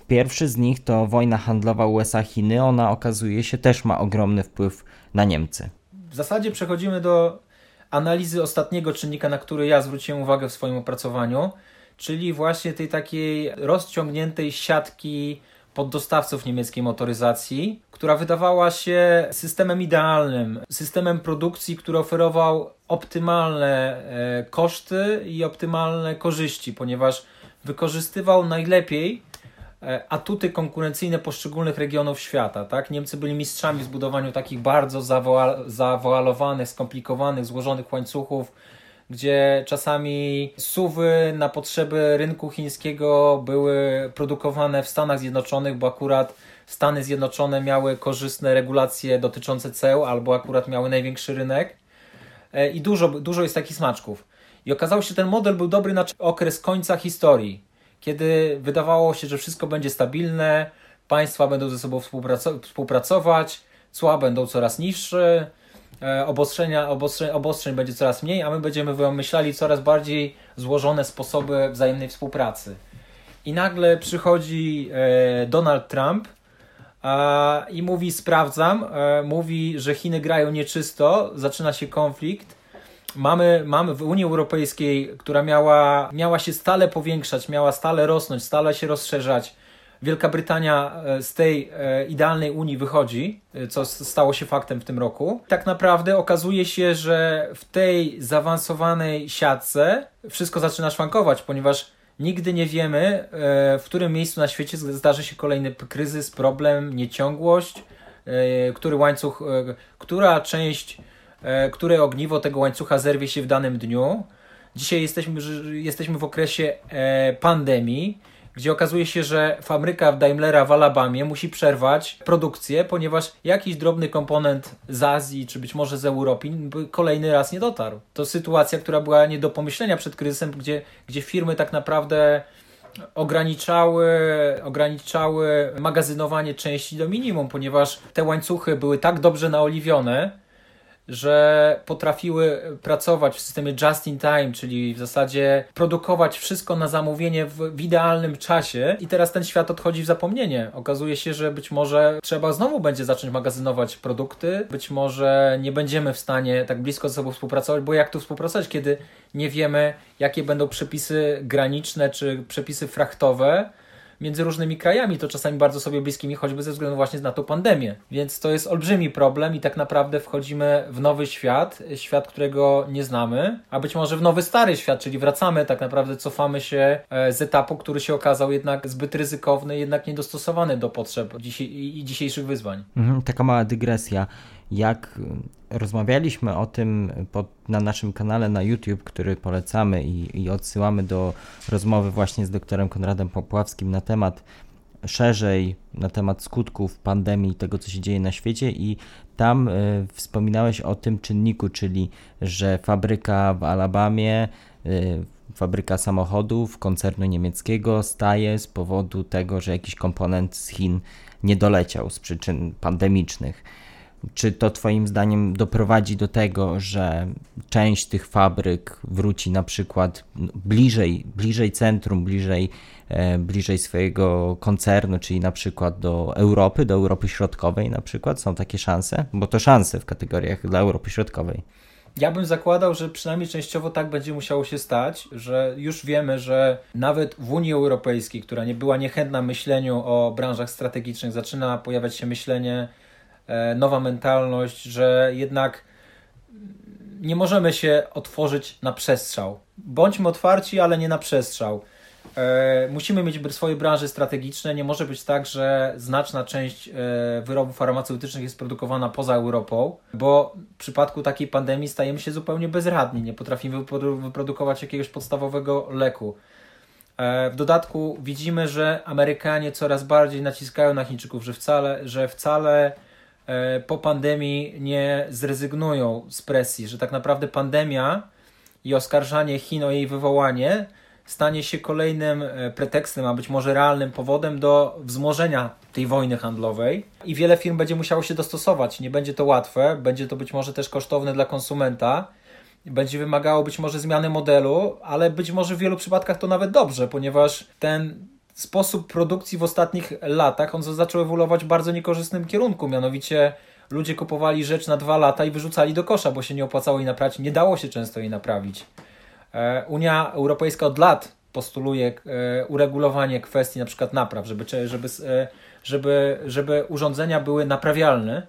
Pierwszy z nich to wojna handlowa USA-Chiny. Ona okazuje się też ma ogromny wpływ na Niemcy. W zasadzie przechodzimy do analizy ostatniego czynnika, na który ja zwróciłem uwagę w swoim opracowaniu, czyli właśnie tej takiej rozciągniętej siatki poddostawców niemieckiej motoryzacji, która wydawała się systemem idealnym, systemem produkcji, który oferował optymalne e, koszty i optymalne korzyści, ponieważ wykorzystywał najlepiej atuty konkurencyjne poszczególnych regionów świata. Tak? Niemcy byli mistrzami w zbudowaniu takich bardzo zawoalowanych, skomplikowanych, złożonych łańcuchów, gdzie czasami suwy na potrzeby rynku chińskiego były produkowane w Stanach Zjednoczonych, bo akurat Stany Zjednoczone miały korzystne regulacje dotyczące ceł, albo akurat miały największy rynek. E, I dużo, dużo jest takich smaczków. I okazało się, że ten model był dobry na okres końca historii kiedy wydawało się, że wszystko będzie stabilne, państwa będą ze sobą współpracować, cła będą coraz niższe, e, obostrzenia, obostrzeń, obostrzeń będzie coraz mniej, a my będziemy wymyślali coraz bardziej złożone sposoby wzajemnej współpracy. I nagle przychodzi e, Donald Trump i mówi: Sprawdzam, e, mówi, że Chiny grają nieczysto, zaczyna się konflikt mamy, mamy w Unii Europejskiej, która miała, miała się stale powiększać, miała stale rosnąć, stale się rozszerzać. Wielka Brytania e, z tej e, idealnej Unii wychodzi, e, co stało się faktem w tym roku. Tak naprawdę okazuje się, że w tej zaawansowanej siatce wszystko zaczyna szwankować, ponieważ nigdy nie wiemy, w którym miejscu na świecie zdarzy się kolejny kryzys, problem, nieciągłość, który łańcuch, która część które ogniwo tego łańcucha zerwie się w danym dniu. Dzisiaj jesteśmy, jesteśmy w okresie e, pandemii, gdzie okazuje się, że fabryka Daimlera w Alabamie musi przerwać produkcję, ponieważ jakiś drobny komponent z Azji, czy być może z Europy kolejny raz nie dotarł. To sytuacja, która była nie do pomyślenia przed kryzysem, gdzie, gdzie firmy tak naprawdę ograniczały, ograniczały magazynowanie części do minimum, ponieważ te łańcuchy były tak dobrze naoliwione, że potrafiły pracować w systemie just in time, czyli w zasadzie produkować wszystko na zamówienie w, w, idealnym czasie. I teraz ten świat odchodzi w zapomnienie. Okazuje się, że być może trzeba znowu będzie zacząć magazynować produkty, być może nie będziemy w stanie tak blisko ze sobą współpracować, bo jak tu współpracować, kiedy nie wiemy, jakie będą przepisy graniczne czy przepisy frachtowe, między różnymi krajami, to czasami bardzo sobie bliskimi, choćby ze względu właśnie na tą pandemię. Więc to jest olbrzymi problem i tak naprawdę wchodzimy w nowy świat, świat, którego nie znamy, a być może w nowy stary świat, czyli wracamy, tak naprawdę cofamy się e, z etapu, który się okazał jednak zbyt ryzykowny, jednak niedostosowany do potrzeb dzisiejszych wyzwań. Mhm, taka mała dygresja jak rozmawialiśmy o tym pod, na naszym kanale na YouTube, który polecamy i, i odsyłamy do rozmowy właśnie z doktorem Konradem Popławskim na temat szerzej na temat skutków pandemii, tego co się dzieje na świecie i tam y, wspominałeś o tym czynniku, czyli że fabryka w Alabamie, y, fabryka samochodów koncernu niemieckiego staje z powodu tego, że jakiś komponent z Chin nie doleciał z przyczyn pandemicznych. Czy to Twoim zdaniem doprowadzi do tego, że część tych fabryk wróci na przykład bliżej, bliżej centrum, bliżej, e, bliżej swojego koncernu, czyli na przykład do Europy, do Europy Środkowej na przykład? Są takie szanse? Bo to szanse w kategoriach dla Europy Środkowej. Ja bym zakładał, że przynajmniej częściowo tak będzie musiało się stać, że już wiemy, że nawet w Unii Europejskiej, która nie była niechętna myśleniu o branżach strategicznych, zaczyna pojawiać się myślenie nowa mentalność, że jednak nie możemy się otworzyć na przestrzał. Bądźmy otwarci, ale nie na przestrzał. E, musimy mieć swoje branże strategiczne. Nie może być tak, że znaczna część e, wyrobów farmaceutycznych jest produkowana poza Europą, bo w przypadku takiej pandemii stajemy się zupełnie bezradni. Nie potrafimy wyprodukować jakiegoś podstawowego leku. W dodatku widzimy, że Amerykanie coraz bardziej naciskają na Chińczyków, że wcale, że wcale E, po pandemii nie zrezygnują z presji, że tak naprawdę pandemia i oskarżanie Chin o jej wywołanie stanie się kolejnym e, pretekstem, a być może realnym powodem do wzmożenia tej wojny handlowej i wiele firm będzie musiało się dostosować. Nie będzie to łatwe, będzie to być może też kosztowne dla konsumenta, będzie wymagało być może zmiany modelu, ale być może w wielu przypadkach to nawet dobrze, ponieważ ten sposób produkcji w ostatnich latach, on zaczął ewoluować w bardzo niekorzystnym kierunku, mianowicie ludzie kupowali rzecz na dwa lata i wyrzucali do kosza, bo się nie opłacało jej naprawić, nie dało się często jej naprawić. E, Unia Europejska od lat postuluje e, uregulowanie kwestii na przykład napraw, żeby, żeby, e, żeby, żeby urządzenia były naprawialne,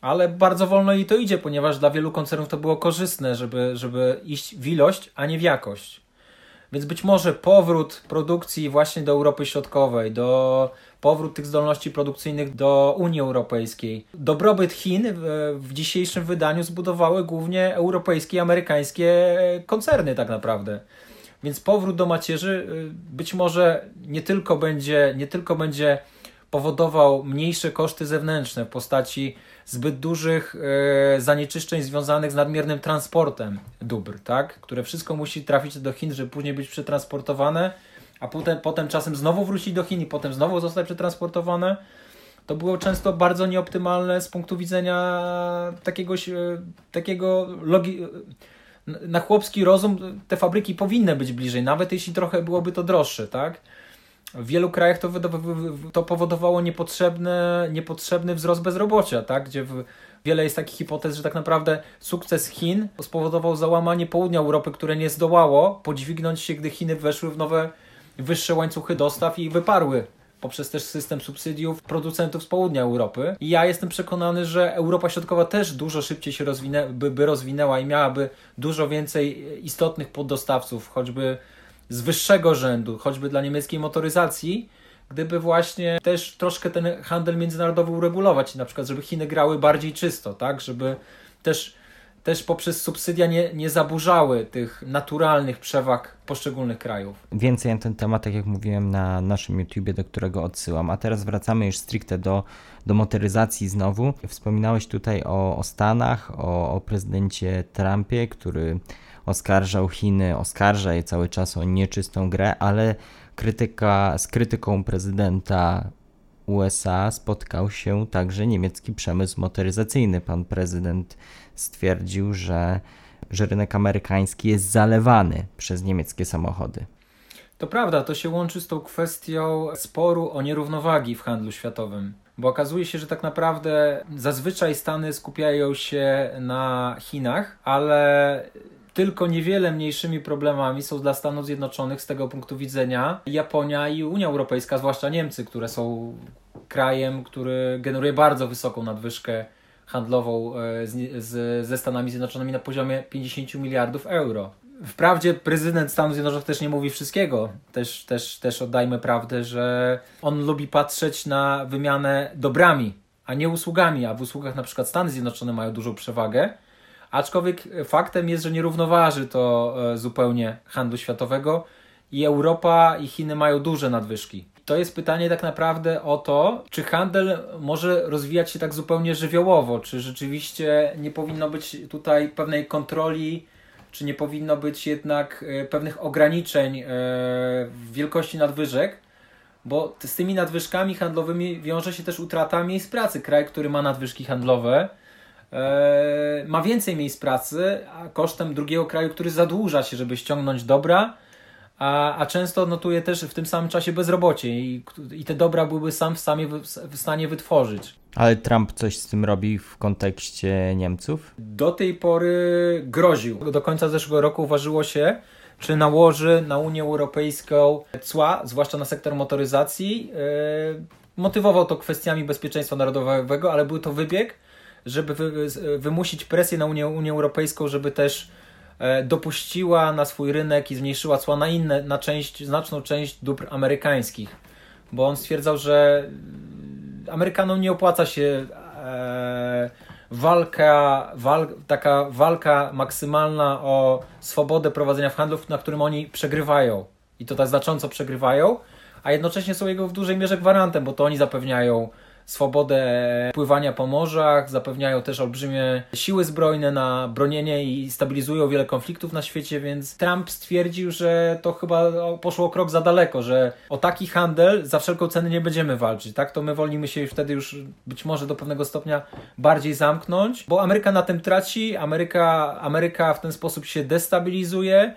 ale bardzo wolno jej to idzie, ponieważ dla wielu koncernów to było korzystne, żeby, żeby iść w ilość, a nie w jakość. Więc być może powrót produkcji właśnie do Europy Środkowej, do powrót tych zdolności produkcyjnych do Unii Europejskiej. Dobrobyt Chin w, dzisiejszym wydaniu zbudowały głównie europejskie i amerykańskie koncerny tak naprawdę. Więc powrót do macierzy y, być może nie tylko będzie, nie tylko będzie powodował mniejsze koszty zewnętrzne w postaci zbyt dużych e, zanieczyszczeń związanych z nadmiernym transportem dóbr, tak? które wszystko musi trafić do Chin, żeby później być przetransportowane, a potem, potem czasem znowu wrócić do Chin i potem znowu zostać przetransportowane. To było często bardzo nieoptymalne z punktu widzenia takiego, takiego logi na chłopski rozum te fabryki powinny być bliżej, nawet jeśli trochę byłoby to droższe, tak? W wielu krajach to, to powodowało niepotrzebny, niepotrzebny wzrost bezrobocia, tak? gdzie w, wiele jest takich hipotez, że tak naprawdę sukces Chin spowodował załamanie południa Europy, które nie zdołało podźwignąć się, gdy Chiny weszły w nowe, wyższe łańcuchy dostaw i wyparły poprzez też system subsydiów producentów z południa Europy. I ja jestem przekonany, że Europa Środkowa też dużo szybciej się rozwinę, by, by rozwinęła i miałaby dużo więcej istotnych poddostawców, choćby z wyższego rzędu, choćby dla niemieckiej motoryzacji, gdyby właśnie też troszkę ten handel międzynarodowy uregulować, na przykład żeby Chiny grały bardziej czysto, tak, żeby też też poprzez subsydia nie, nie zaburzały tych naturalnych przewag poszczególnych krajów. Więcej na ten temat, tak jak mówiłem na naszym YouTubie, do którego odsyłam. A teraz wracamy już stricte do, do motoryzacji znowu. Wspominałeś tutaj o, o Stanach, o, o prezydencie Trumpie, który oskarżał Chiny, oskarża je cały czas o nieczystą grę, ale krytyka, z krytyką prezydenta USA spotkał się także niemiecki przemysł motoryzacyjny. Pan prezydent stwierdził, że, że rynek amerykański jest zalewany przez niemieckie samochody. To prawda, to się łączy z tą kwestią sporu o nierównowagi w handlu światowym. Bo okazuje się, że tak naprawdę zazwyczaj Stany skupiają się na Chinach, ale tylko niewiele mniejszymi problemami są dla Stanów Zjednoczonych z tego punktu widzenia Japonia i Unia Europejska, zwłaszcza Niemcy, które są krajem, który generuje bardzo wysoką nadwyżkę handlową e, z, z, ze Stanami Zjednoczonymi na poziomie 50 miliardów euro. Wprawdzie prezydent Stanów Zjednoczonych też nie mówi wszystkiego. Też, też, też oddajmy prawdę, że on lubi patrzeć na wymianę dobrami, a nie usługami, a w usługach na przykład Stany Zjednoczone mają dużą przewagę. Aczkolwiek faktem jest, że nie równoważy to e, zupełnie handlu światowego i Europa i Chiny mają duże nadwyżki. To jest pytanie tak naprawdę o to, czy handel może rozwijać się tak zupełnie żywiołowo, czy rzeczywiście nie powinno być tutaj pewnej kontroli, czy nie powinno być jednak e, pewnych ograniczeń e, w wielkości nadwyżek, bo z tymi nadwyżkami handlowymi wiąże się też utrata miejsc pracy. Kraj, który ma nadwyżki handlowe, ma więcej miejsc pracy, a kosztem drugiego kraju, który zadłuża się, żeby ściągnąć dobra, a, a często notuje też w tym samym czasie bezrobocie i, i te dobra byłyby sam w, samie, w stanie wytworzyć. Ale Trump coś z tym robi w kontekście Niemców? Do tej pory groził. Do końca zeszłego roku uważyło się, czy nałoży na Unię Europejską cła, zwłaszcza na sektor motoryzacji. Yy, motywował to kwestiami bezpieczeństwa narodowego, ale był to wybieg, żeby wy, wymusić presję na Unię, Unię Europejską, żeby też E, dopuściła na swój rynek i zmniejszyła cła na inne, na część, znaczną część dóbr amerykańskich. Bo on stwierdzał, że Amerykanom nie opłaca się e, walka, wal, taka walka maksymalna o swobodę prowadzenia w handlu, na którym oni przegrywają. I to tak znacząco przegrywają, a jednocześnie są jego w dużej mierze gwarantem, bo to oni zapewniają swobodę pływania po morzach, zapewniają też olbrzymie siły zbrojne na bronienie i stabilizują wiele konfliktów na świecie, więc Trump stwierdził, że to chyba poszło krok za daleko, że o taki handel za wszelką cenę nie będziemy walczyć, tak? To my wolimy się wtedy już być może do pewnego stopnia bardziej zamknąć, bo Ameryka na tym traci, Ameryka, Ameryka w ten sposób się destabilizuje,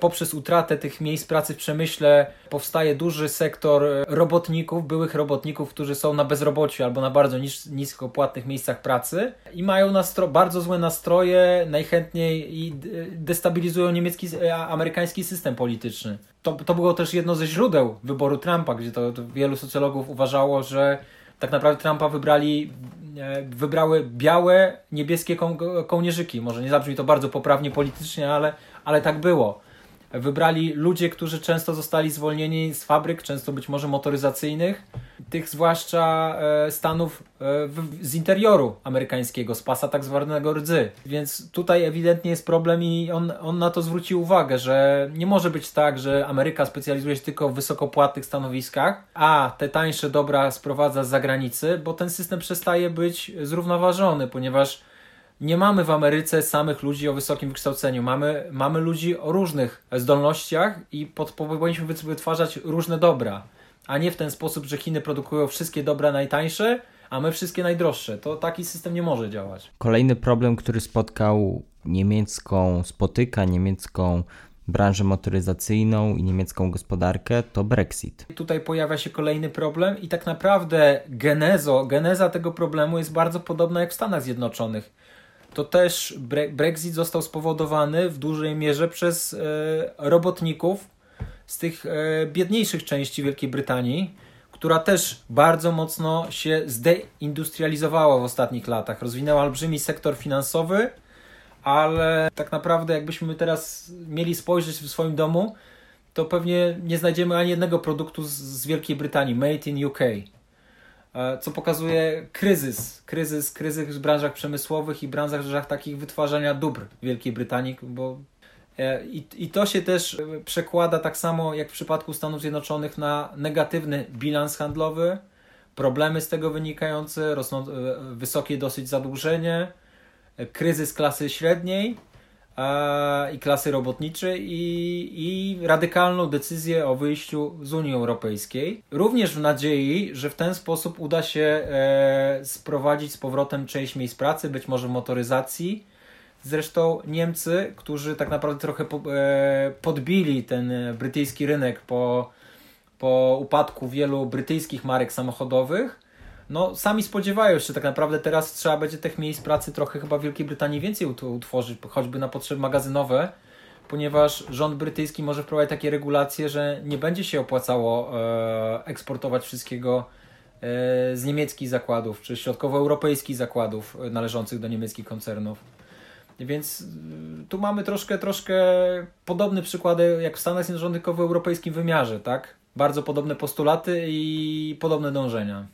poprzez utratę tych miejsc pracy w przemyśle powstaje duży sektor robotników, byłych robotników, którzy są na bezrobociu albo na bardzo nis nisko miejscach pracy i mają bardzo złe nastroje, najchętniej i destabilizują niemiecki, e, amerykański system polityczny. To, to było też jedno ze źródeł wyboru Trumpa, gdzie to, to wielu socjologów uważało, że tak naprawdę Trumpa wybrali e, wybrały białe, niebieskie ko kołnierzyki. Może nie zabrzmi to bardzo poprawnie politycznie, ale, ale tak było wybrali ludzie, którzy często zostali zwolnieni z fabryk, często być może motoryzacyjnych, tych zwłaszcza e, stanów e, z interioru amerykańskiego, z pasa tak zwanego rdzy. Więc tutaj ewidentnie jest problem i on, on na to zwrócił uwagę, że nie może być tak, że Ameryka specjalizuje się tylko w wysokopłatnych stanowiskach, a te tańsze dobra sprowadza z zagranicy, bo ten system przestaje być zrównoważony, ponieważ nie mamy w Ameryce samych ludzi o wysokim wykształceniu. Mamy, mamy ludzi o różnych zdolnościach i pod, powinniśmy wytwarzać różne dobra, a nie w ten sposób, że Chiny produkują wszystkie dobra najtańsze, a my wszystkie najdroższe. To taki system nie może działać. Kolejny problem, który spotkał niemiecką, spotyka niemiecką branżę motoryzacyjną i niemiecką gospodarkę, to Brexit. Tutaj pojawia się kolejny problem i tak naprawdę genezo, geneza tego problemu jest bardzo podobna jak w Stanach Zjednoczonych to też bre Brexit został spowodowany w dużej mierze przez e, robotników z tych e, biedniejszych części Wielkiej Brytanii, która też bardzo mocno się zdeindustrializowała w ostatnich latach. Rozwinęła olbrzymi sektor finansowy, ale tak naprawdę jakbyśmy teraz mieli spojrzeć w swoim domu, to pewnie nie znajdziemy ani jednego produktu z, z Wielkiej Brytanii, made in UK. E, co pokazuje kryzys, kryzys, kryzys w branżach przemysłowych i branżach takich wytwarzania dóbr Wielkiej Brytanii, bo e, i, I to się też przekłada tak samo jak w przypadku Stanów Zjednoczonych na negatywny bilans handlowy, problemy z tego wynikające, rosną, wysokie dosyć zadłużenie, kryzys klasy średniej i klasy robotniczej i, i radykalną decyzję o wyjściu z Unii Europejskiej. Również w nadziei, że w ten sposób uda się e, sprowadzić z powrotem część miejsc pracy, być może motoryzacji. Zresztą Niemcy, którzy tak naprawdę trochę e, podbili ten brytyjski rynek po, po upadku wielu brytyjskich marek samochodowych, no sami spodziewają się, tak naprawdę teraz trzeba będzie tych miejsc pracy trochę chyba w Wielkiej Brytanii więcej utworzyć, choćby na potrzeby magazynowe, ponieważ rząd brytyjski może wprowadzić takie regulacje, że nie będzie się opłacało e, eksportować wszystkiego e, z niemieckich zakładów, czy środkowoeuropejskich zakładów e, należących do niemieckich koncernów. Więc tu mamy troszkę, troszkę podobne przykłady jak w Stanach Zjednoczonych, tylko w europejskim wymiarze, tak? Bardzo podobne postulaty i podobne dążenia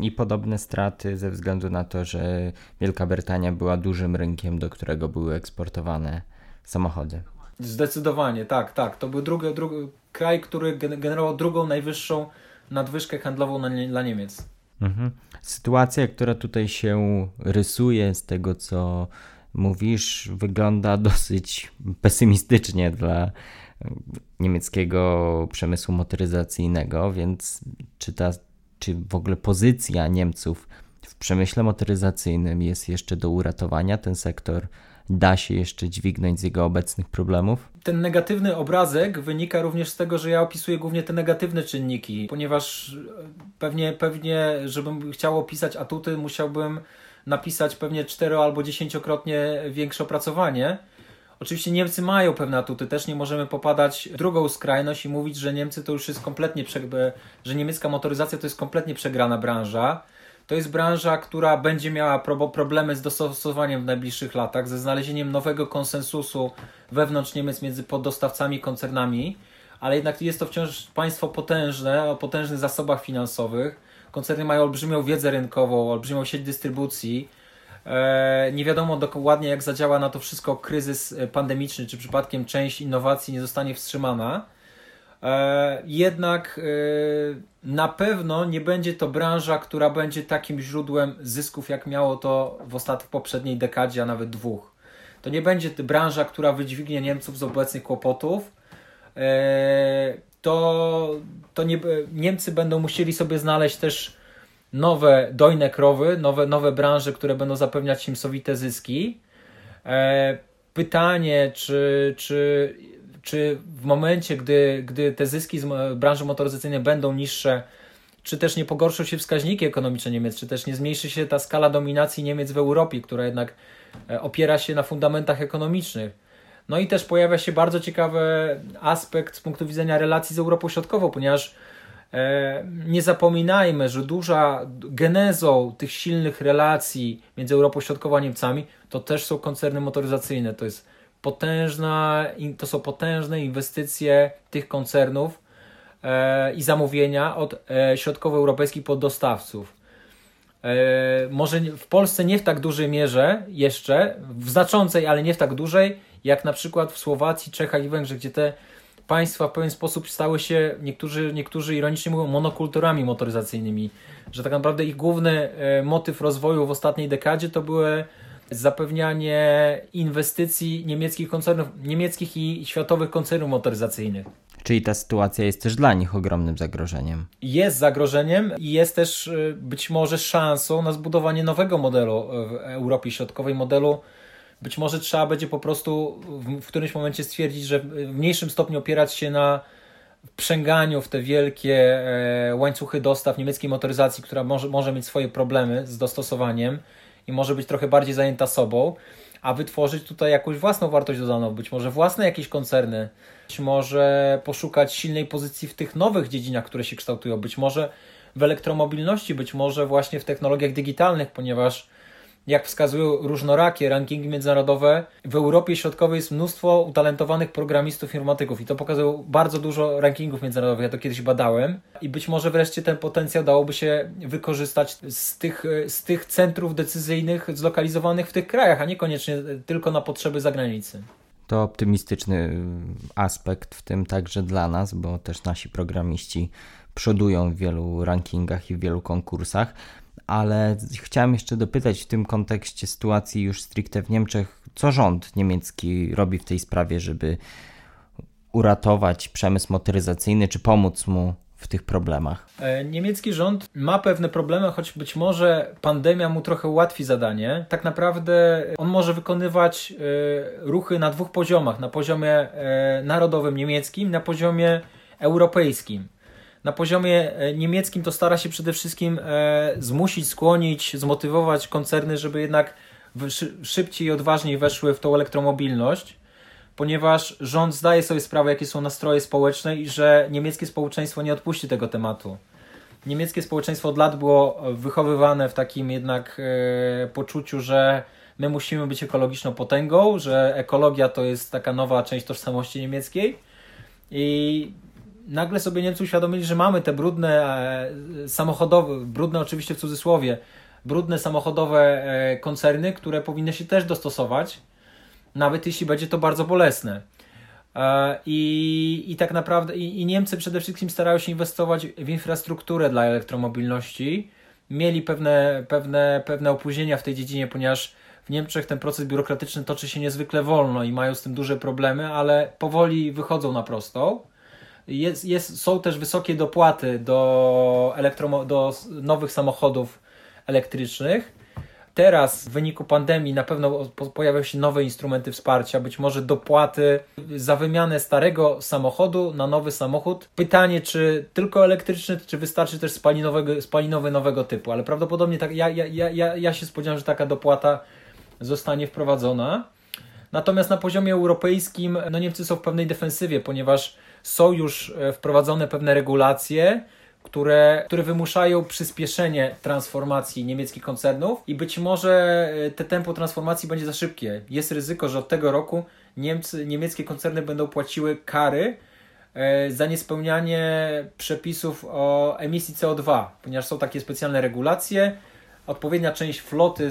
i podobne straty ze względu na to, że Wielka Brytania była dużym rynkiem, do którego były eksportowane samochody. Zdecydowanie, tak, tak. To był drugi, drugi kraj, który generował drugą najwyższą nadwyżkę handlową na, dla Niemiec. Mhm. Sytuacja, która tutaj się rysuje z tego, co mówisz, wygląda dosyć pesymistycznie dla niemieckiego przemysłu motoryzacyjnego, więc czy ta czy w ogóle pozycja Niemców w przemyśle motoryzacyjnym jest jeszcze do uratowania? Ten sektor da się jeszcze dźwignąć z jego obecnych problemów? Ten negatywny obrazek wynika również z tego, że ja opisuję głównie te negatywne czynniki, ponieważ pewnie, pewnie żebym chciał opisać atuty, musiałbym napisać pewnie cztero albo dziesięciokrotnie większe opracowanie Oczywiście Niemcy mają pewne atuty, też nie możemy popadać w drugą skrajność i mówić, że Niemcy to już jest kompletnie, że niemiecka motoryzacja to jest kompletnie przegrana branża. To jest branża, która będzie miała problemy z dostosowaniem w najbliższych latach, ze znalezieniem nowego konsensusu wewnątrz Niemiec między poddostawcami, koncernami, ale jednak jest to wciąż państwo potężne, o potężnych zasobach finansowych. Koncerny mają olbrzymią wiedzę rynkową, olbrzymią sieć dystrybucji nie wiadomo dokładnie, jak zadziała na to wszystko kryzys e, pandemiczny, czy przypadkiem część innowacji nie zostanie wstrzymana. E, jednak na pewno nie będzie to branża, która będzie takim źródłem zysków, jak miało to w ostatniej poprzedniej dekadzie, a nawet dwóch. To nie będzie branża, która wydźwignie Niemców z obecnych kłopotów. To, to nie, Niemcy będą musieli sobie znaleźć też nowe dojne krowy, nowe, nowe branże, które będą zapewniać im sowite zyski. E, pytanie, czy, czy, czy w momencie, gdy, gdy te zyski z branży motoryzacyjnej będą niższe, czy też nie pogorszą się wskaźniki ekonomiczne Niemiec, czy też nie zmniejszy się ta skala dominacji Niemiec w Europie, która jednak e, opiera się na fundamentach ekonomicznych. No i też pojawia się bardzo ciekawy aspekt z punktu widzenia relacji z Europą Środkową, ponieważ nie zapominajmy, że duża genezą tych silnych relacji między Europą Środkową a Niemcami to też są koncerny motoryzacyjne. To jest potężna, to są potężne inwestycje tych koncernów e, i zamówienia od e, środkowoeuropejskich poddostawców. Może w Polsce nie w tak dużej mierze jeszcze, w znaczącej, ale nie w tak dużej, jak na przykład w Słowacji, Czechach i Węgrzech, gdzie te państwa w pewien sposób stały się, niektórzy, niektórzy ironicznie mówią, monokulturami motoryzacyjnymi, że tak naprawdę ich główny e, motyw rozwoju w ostatniej dekadzie to były zapewnianie inwestycji niemieckich koncernów, niemieckich i światowych koncernów motoryzacyjnych. Czyli ta sytuacja jest też dla nich ogromnym zagrożeniem. Jest zagrożeniem i jest też e, być może szansą na zbudowanie nowego modelu w Europie Środkowej, modelu być może trzeba będzie po prostu w, którymś momencie stwierdzić, że w mniejszym stopniu opierać się na przęganiu w te wielkie e, łańcuchy dostaw niemieckiej motoryzacji, która może, może mieć swoje problemy z dostosowaniem i może być trochę bardziej zajęta sobą, a wytworzyć tutaj jakąś własną wartość dodaną, być może własne jakieś koncerny, być może poszukać silnej pozycji w tych nowych dziedzinach, które się kształtują, być może w elektromobilności, być może właśnie w technologiach digitalnych, ponieważ jak wskazują różnorakie rankingi międzynarodowe, w Europie Środkowej jest mnóstwo utalentowanych programistów, informatyków i to pokazują bardzo dużo rankingów międzynarodowych. Ja to kiedyś badałem i być może wreszcie ten potencjał dałoby się wykorzystać z tych, z tych centrów decyzyjnych zlokalizowanych w tych krajach, a niekoniecznie tylko na potrzeby zagranicy. To optymistyczny aspekt, w tym także dla nas, bo też nasi programiści przodują w wielu rankingach i w wielu konkursach ale chciałem jeszcze dopytać w tym kontekście sytuacji już stricte w Niemczech, co rząd niemiecki robi w tej sprawie, żeby uratować przemysł motoryzacyjny, czy pomóc mu w tych problemach? E, niemiecki rząd ma pewne problemy, choć być może pandemia mu trochę ułatwi zadanie. Tak naprawdę on może wykonywać e, ruchy na dwóch poziomach: na poziomie e, narodowym niemieckim, na poziomie europejskim na poziomie e, niemieckim to stara się przede wszystkim e, zmusić, skłonić, zmotywować koncerny, żeby jednak szybciej i odważniej weszły w tą elektromobilność, ponieważ rząd zdaje sobie sprawę, jakie są nastroje społeczne i że niemieckie społeczeństwo nie odpuści tego tematu. Niemieckie społeczeństwo od lat było wychowywane w takim jednak e, poczuciu, że my musimy być ekologiczną potęgą, że ekologia to jest taka nowa część tożsamości niemieckiej. I nagle sobie Niemcy uświadomili, że mamy te brudne e, samochodowe, brudne oczywiście w cudzysłowie, brudne samochodowe e, koncerny, które powinny się też dostosować, nawet jeśli będzie to bardzo bolesne. E, I, i tak naprawdę i, i Niemcy przede wszystkim starają się inwestować w infrastrukturę dla elektromobilności. Mieli pewne, pewne, pewne opóźnienia w tej dziedzinie, ponieważ w Niemczech ten proces biurokratyczny toczy się niezwykle wolno i mają z tym duże problemy, ale powoli wychodzą na prostą. Jest, jest, są też wysokie dopłaty do, elektromo, do nowych samochodów elektrycznych. Teraz w wyniku pandemii na pewno pojawią się nowe instrumenty wsparcia, być może dopłaty za wymianę starego samochodu na nowy samochód. Pytanie, czy tylko elektryczny, czy wystarczy też spalinowy, spalinowy nowego typu, ale prawdopodobnie tak, ja, ja, ja, ja się spodziewam, że taka dopłata zostanie wprowadzona. Natomiast na poziomie europejskim no Niemcy są w pewnej defensywie, ponieważ są już e, wprowadzone pewne regulacje, które, które wymuszają przyspieszenie transformacji niemieckich koncernów i być może e, te tempo transformacji będzie za szybkie. Jest ryzyko, że od tego roku Niemcy, niemieckie koncerny będą płaciły kary e, za niespełnianie przepisów o emisji CO2, ponieważ są takie specjalne regulacje, odpowiednia część floty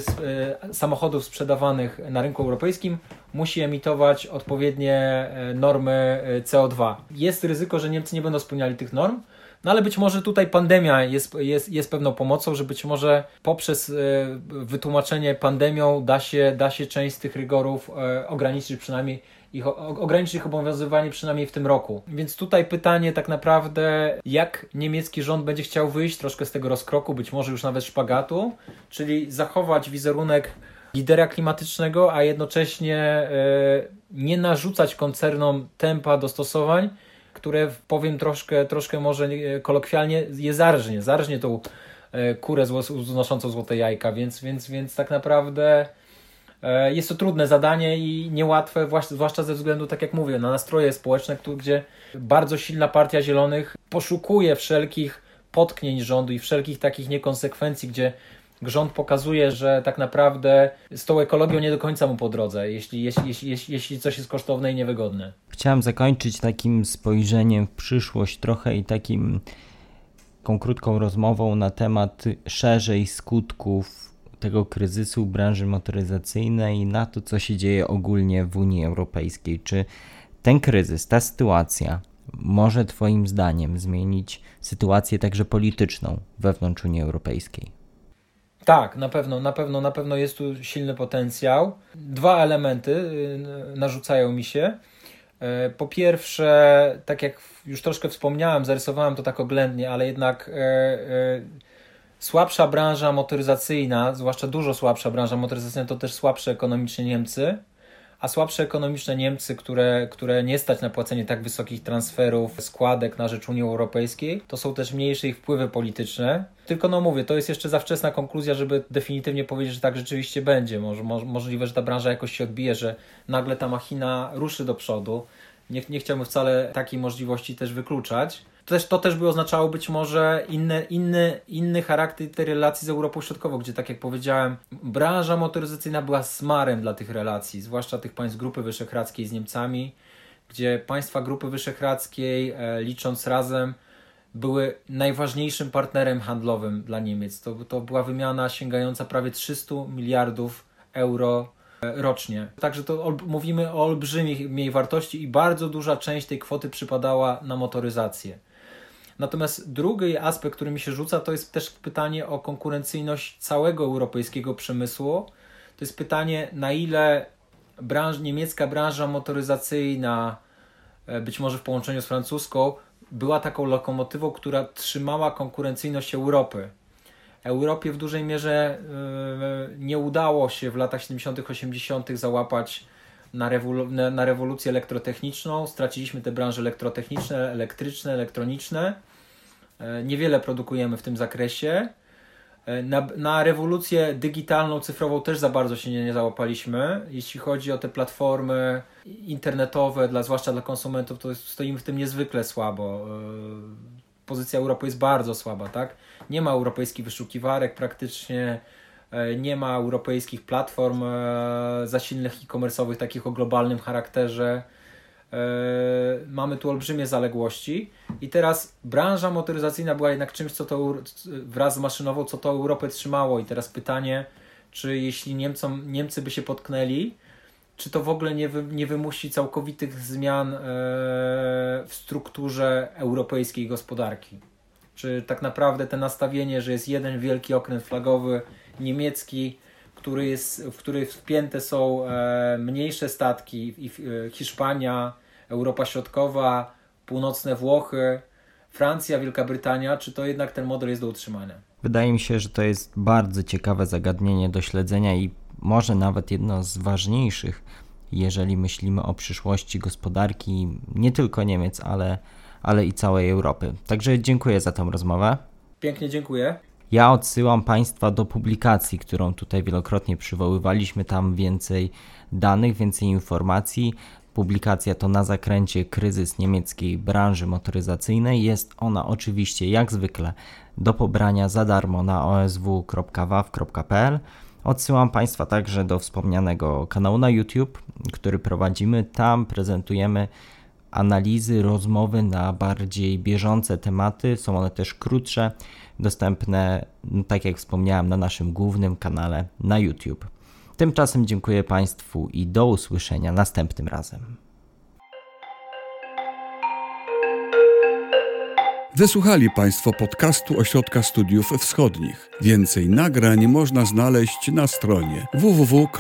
y, samochodów sprzedawanych na rynku europejskim musi emitować odpowiednie y, normy y, CO2. Jest ryzyko, że Niemcy nie będą spełniali tych norm, no ale być może tutaj pandemia jest, jest, jest pewną pomocą, że być może poprzez wytłumaczenie pandemią da się, da się część z tych rygorów ograniczyć przynajmniej ich ograniczyć ich obowiązywanie przynajmniej w tym roku. Więc tutaj pytanie tak naprawdę, jak niemiecki rząd będzie chciał wyjść troszkę z tego rozkroku, być może już nawet szpagatu, czyli zachować wizerunek lidera klimatycznego, a jednocześnie e, nie narzucać koncernom tempa dostosowań, które powiem troszkę, troszkę może kolokwialnie je zarżnie, zarżnie tą e, kurę znoszącą złote jajka, więc, więc, więc tak naprawdę E, jest to trudne zadanie i niełatwe, zwłaszcza ze względu, tak jak mówię, na nastroje społeczne, gdzie bardzo silna partia Zielonych poszukuje wszelkich potknięć rządu i wszelkich takich niekonsekwencji, gdzie rząd pokazuje, że tak naprawdę z tą ekologią nie do końca mu po drodze, jeśli, jeśli, jeśli, jeśli, jeśli coś jest kosztowne i niewygodne. Chciałem zakończyć takim spojrzeniem w przyszłość trochę i takim taką krótką rozmową na temat szerzej skutków tego kryzysu branży motoryzacyjnej na to, co się dzieje ogólnie w Unii Europejskiej. Czy ten kryzys, ta sytuacja może Twoim zdaniem zmienić sytuację także polityczną wewnątrz Unii Europejskiej? Tak, na pewno, na pewno, na pewno jest tu silny potencjał. Dwa elementy y, narzucają mi się. E, po pierwsze, tak jak już troszkę wspomniałem, zarysowałem to tak oględnie, ale jednak e, e, Słabsza branża motoryzacyjna, zwłaszcza dużo słabsza branża motoryzacyjna, to też słabsze ekonomicznie Niemcy, a słabsze ekonomiczne Niemcy, które, które nie stać na płacenie tak wysokich transferów, składek na rzecz Unii Europejskiej, to są też mniejsze ich wpływy polityczne. Tylko no mówię, to jest jeszcze za wczesna konkluzja, żeby definitywnie powiedzieć, że tak rzeczywiście będzie. Może, możliwe, że ta branża jakoś się odbije, że nagle ta machina ruszy do przodu. Nie, nie chciałbym wcale takiej możliwości też wykluczać. To też, to też by oznaczało być może inny, inny, inny charakter tej relacji z Europą Środkową, gdzie tak jak powiedziałem, branża motoryzacyjna była smarem dla tych relacji, zwłaszcza tych państw Grupy Wyszehradzkiej z Niemcami, gdzie państwa Grupy Wyszehradzkiej, e, licząc razem, były najważniejszym partnerem handlowym dla Niemiec. To, to była wymiana sięgająca prawie 300 miliardów euro e, rocznie. Także to mówimy o olbrzymiej wartości i bardzo duża część tej kwoty przypadała na motoryzację. Natomiast drugi aspekt, który mi się rzuca, to jest też pytanie o konkurencyjność całego europejskiego przemysłu. To jest pytanie, na ile branż, niemiecka branża motoryzacyjna, e, być może w połączeniu z francuską, była taką lokomotywą, która trzymała konkurencyjność Europy. Europie w dużej mierze e, nie udało się w latach 70., 80. załapać na, rewolu- na rewolucję elektrotechniczną. Straciliśmy te branże elektrotechniczne, elektryczne, elektroniczne. E, niewiele produkujemy w tym zakresie. E, na, na rewolucję digitalną, cyfrową też za bardzo się nie, nie załapaliśmy. Jeśli chodzi o te platformy internetowe, dla, zwłaszcza dla konsumentów, to stoimy w tym niezwykle słabo. E, pozycja Europy jest bardzo słaba, tak? Nie ma europejskich wyszukiwarek praktycznie, nie ma europejskich platform zasilnych e-commerce'owych, takich o globalnym charakterze. E, mamy tu olbrzymie zaległości i teraz branża motoryzacyjna była jednak czymś, co to wraz z maszynową, co to Europę trzymało i teraz pytanie, czy jeśli Niemcom, Niemcy by się potknęli, czy to w ogóle nie, wy, nie wymusi całkowitych zmian e, w strukturze europejskiej gospodarki? Czy tak naprawdę te nastawienie, że jest jeden wielki okręt flagowy niemiecki, który jest, w który wpięte są e, mniejsze statki, Hiszpania, Europa Środkowa, północne Włochy, Francja, Wielka Brytania, czy to jednak ten model jest do utrzymania? Wydaje mi się, że to jest bardzo ciekawe zagadnienie do śledzenia i może nawet jedno z ważniejszych, jeżeli myślimy o przyszłości gospodarki nie tylko Niemiec, ale, ale i całej Europy. Także dziękuję za tę rozmowę. Pięknie dziękuję. Ja odsyłam Państwa do publikacji, którą tutaj wielokrotnie przywoływaliśmy. Tam więcej danych, więcej informacji. Publikacja to na zakręcie kryzys niemieckiej branży motoryzacyjnej. Jest ona oczywiście jak zwykle do pobrania za darmo na osw.waw.pl. Odsyłam Państwa także do wspomnianego kanału na YouTube, który prowadzimy. Tam prezentujemy analizy, rozmowy na bardziej bieżące tematy. Są one też krótsze, dostępne, tak jak wspomniałem, na naszym głównym kanale na YouTube. Tymczasem dziękuję Państwu i do usłyszenia następnym razem. Wysłuchali Państwo podcastu Ośrodka Studiów Wschodnich. Więcej nagrań można znaleźć na stronie www.osw.waw.pl.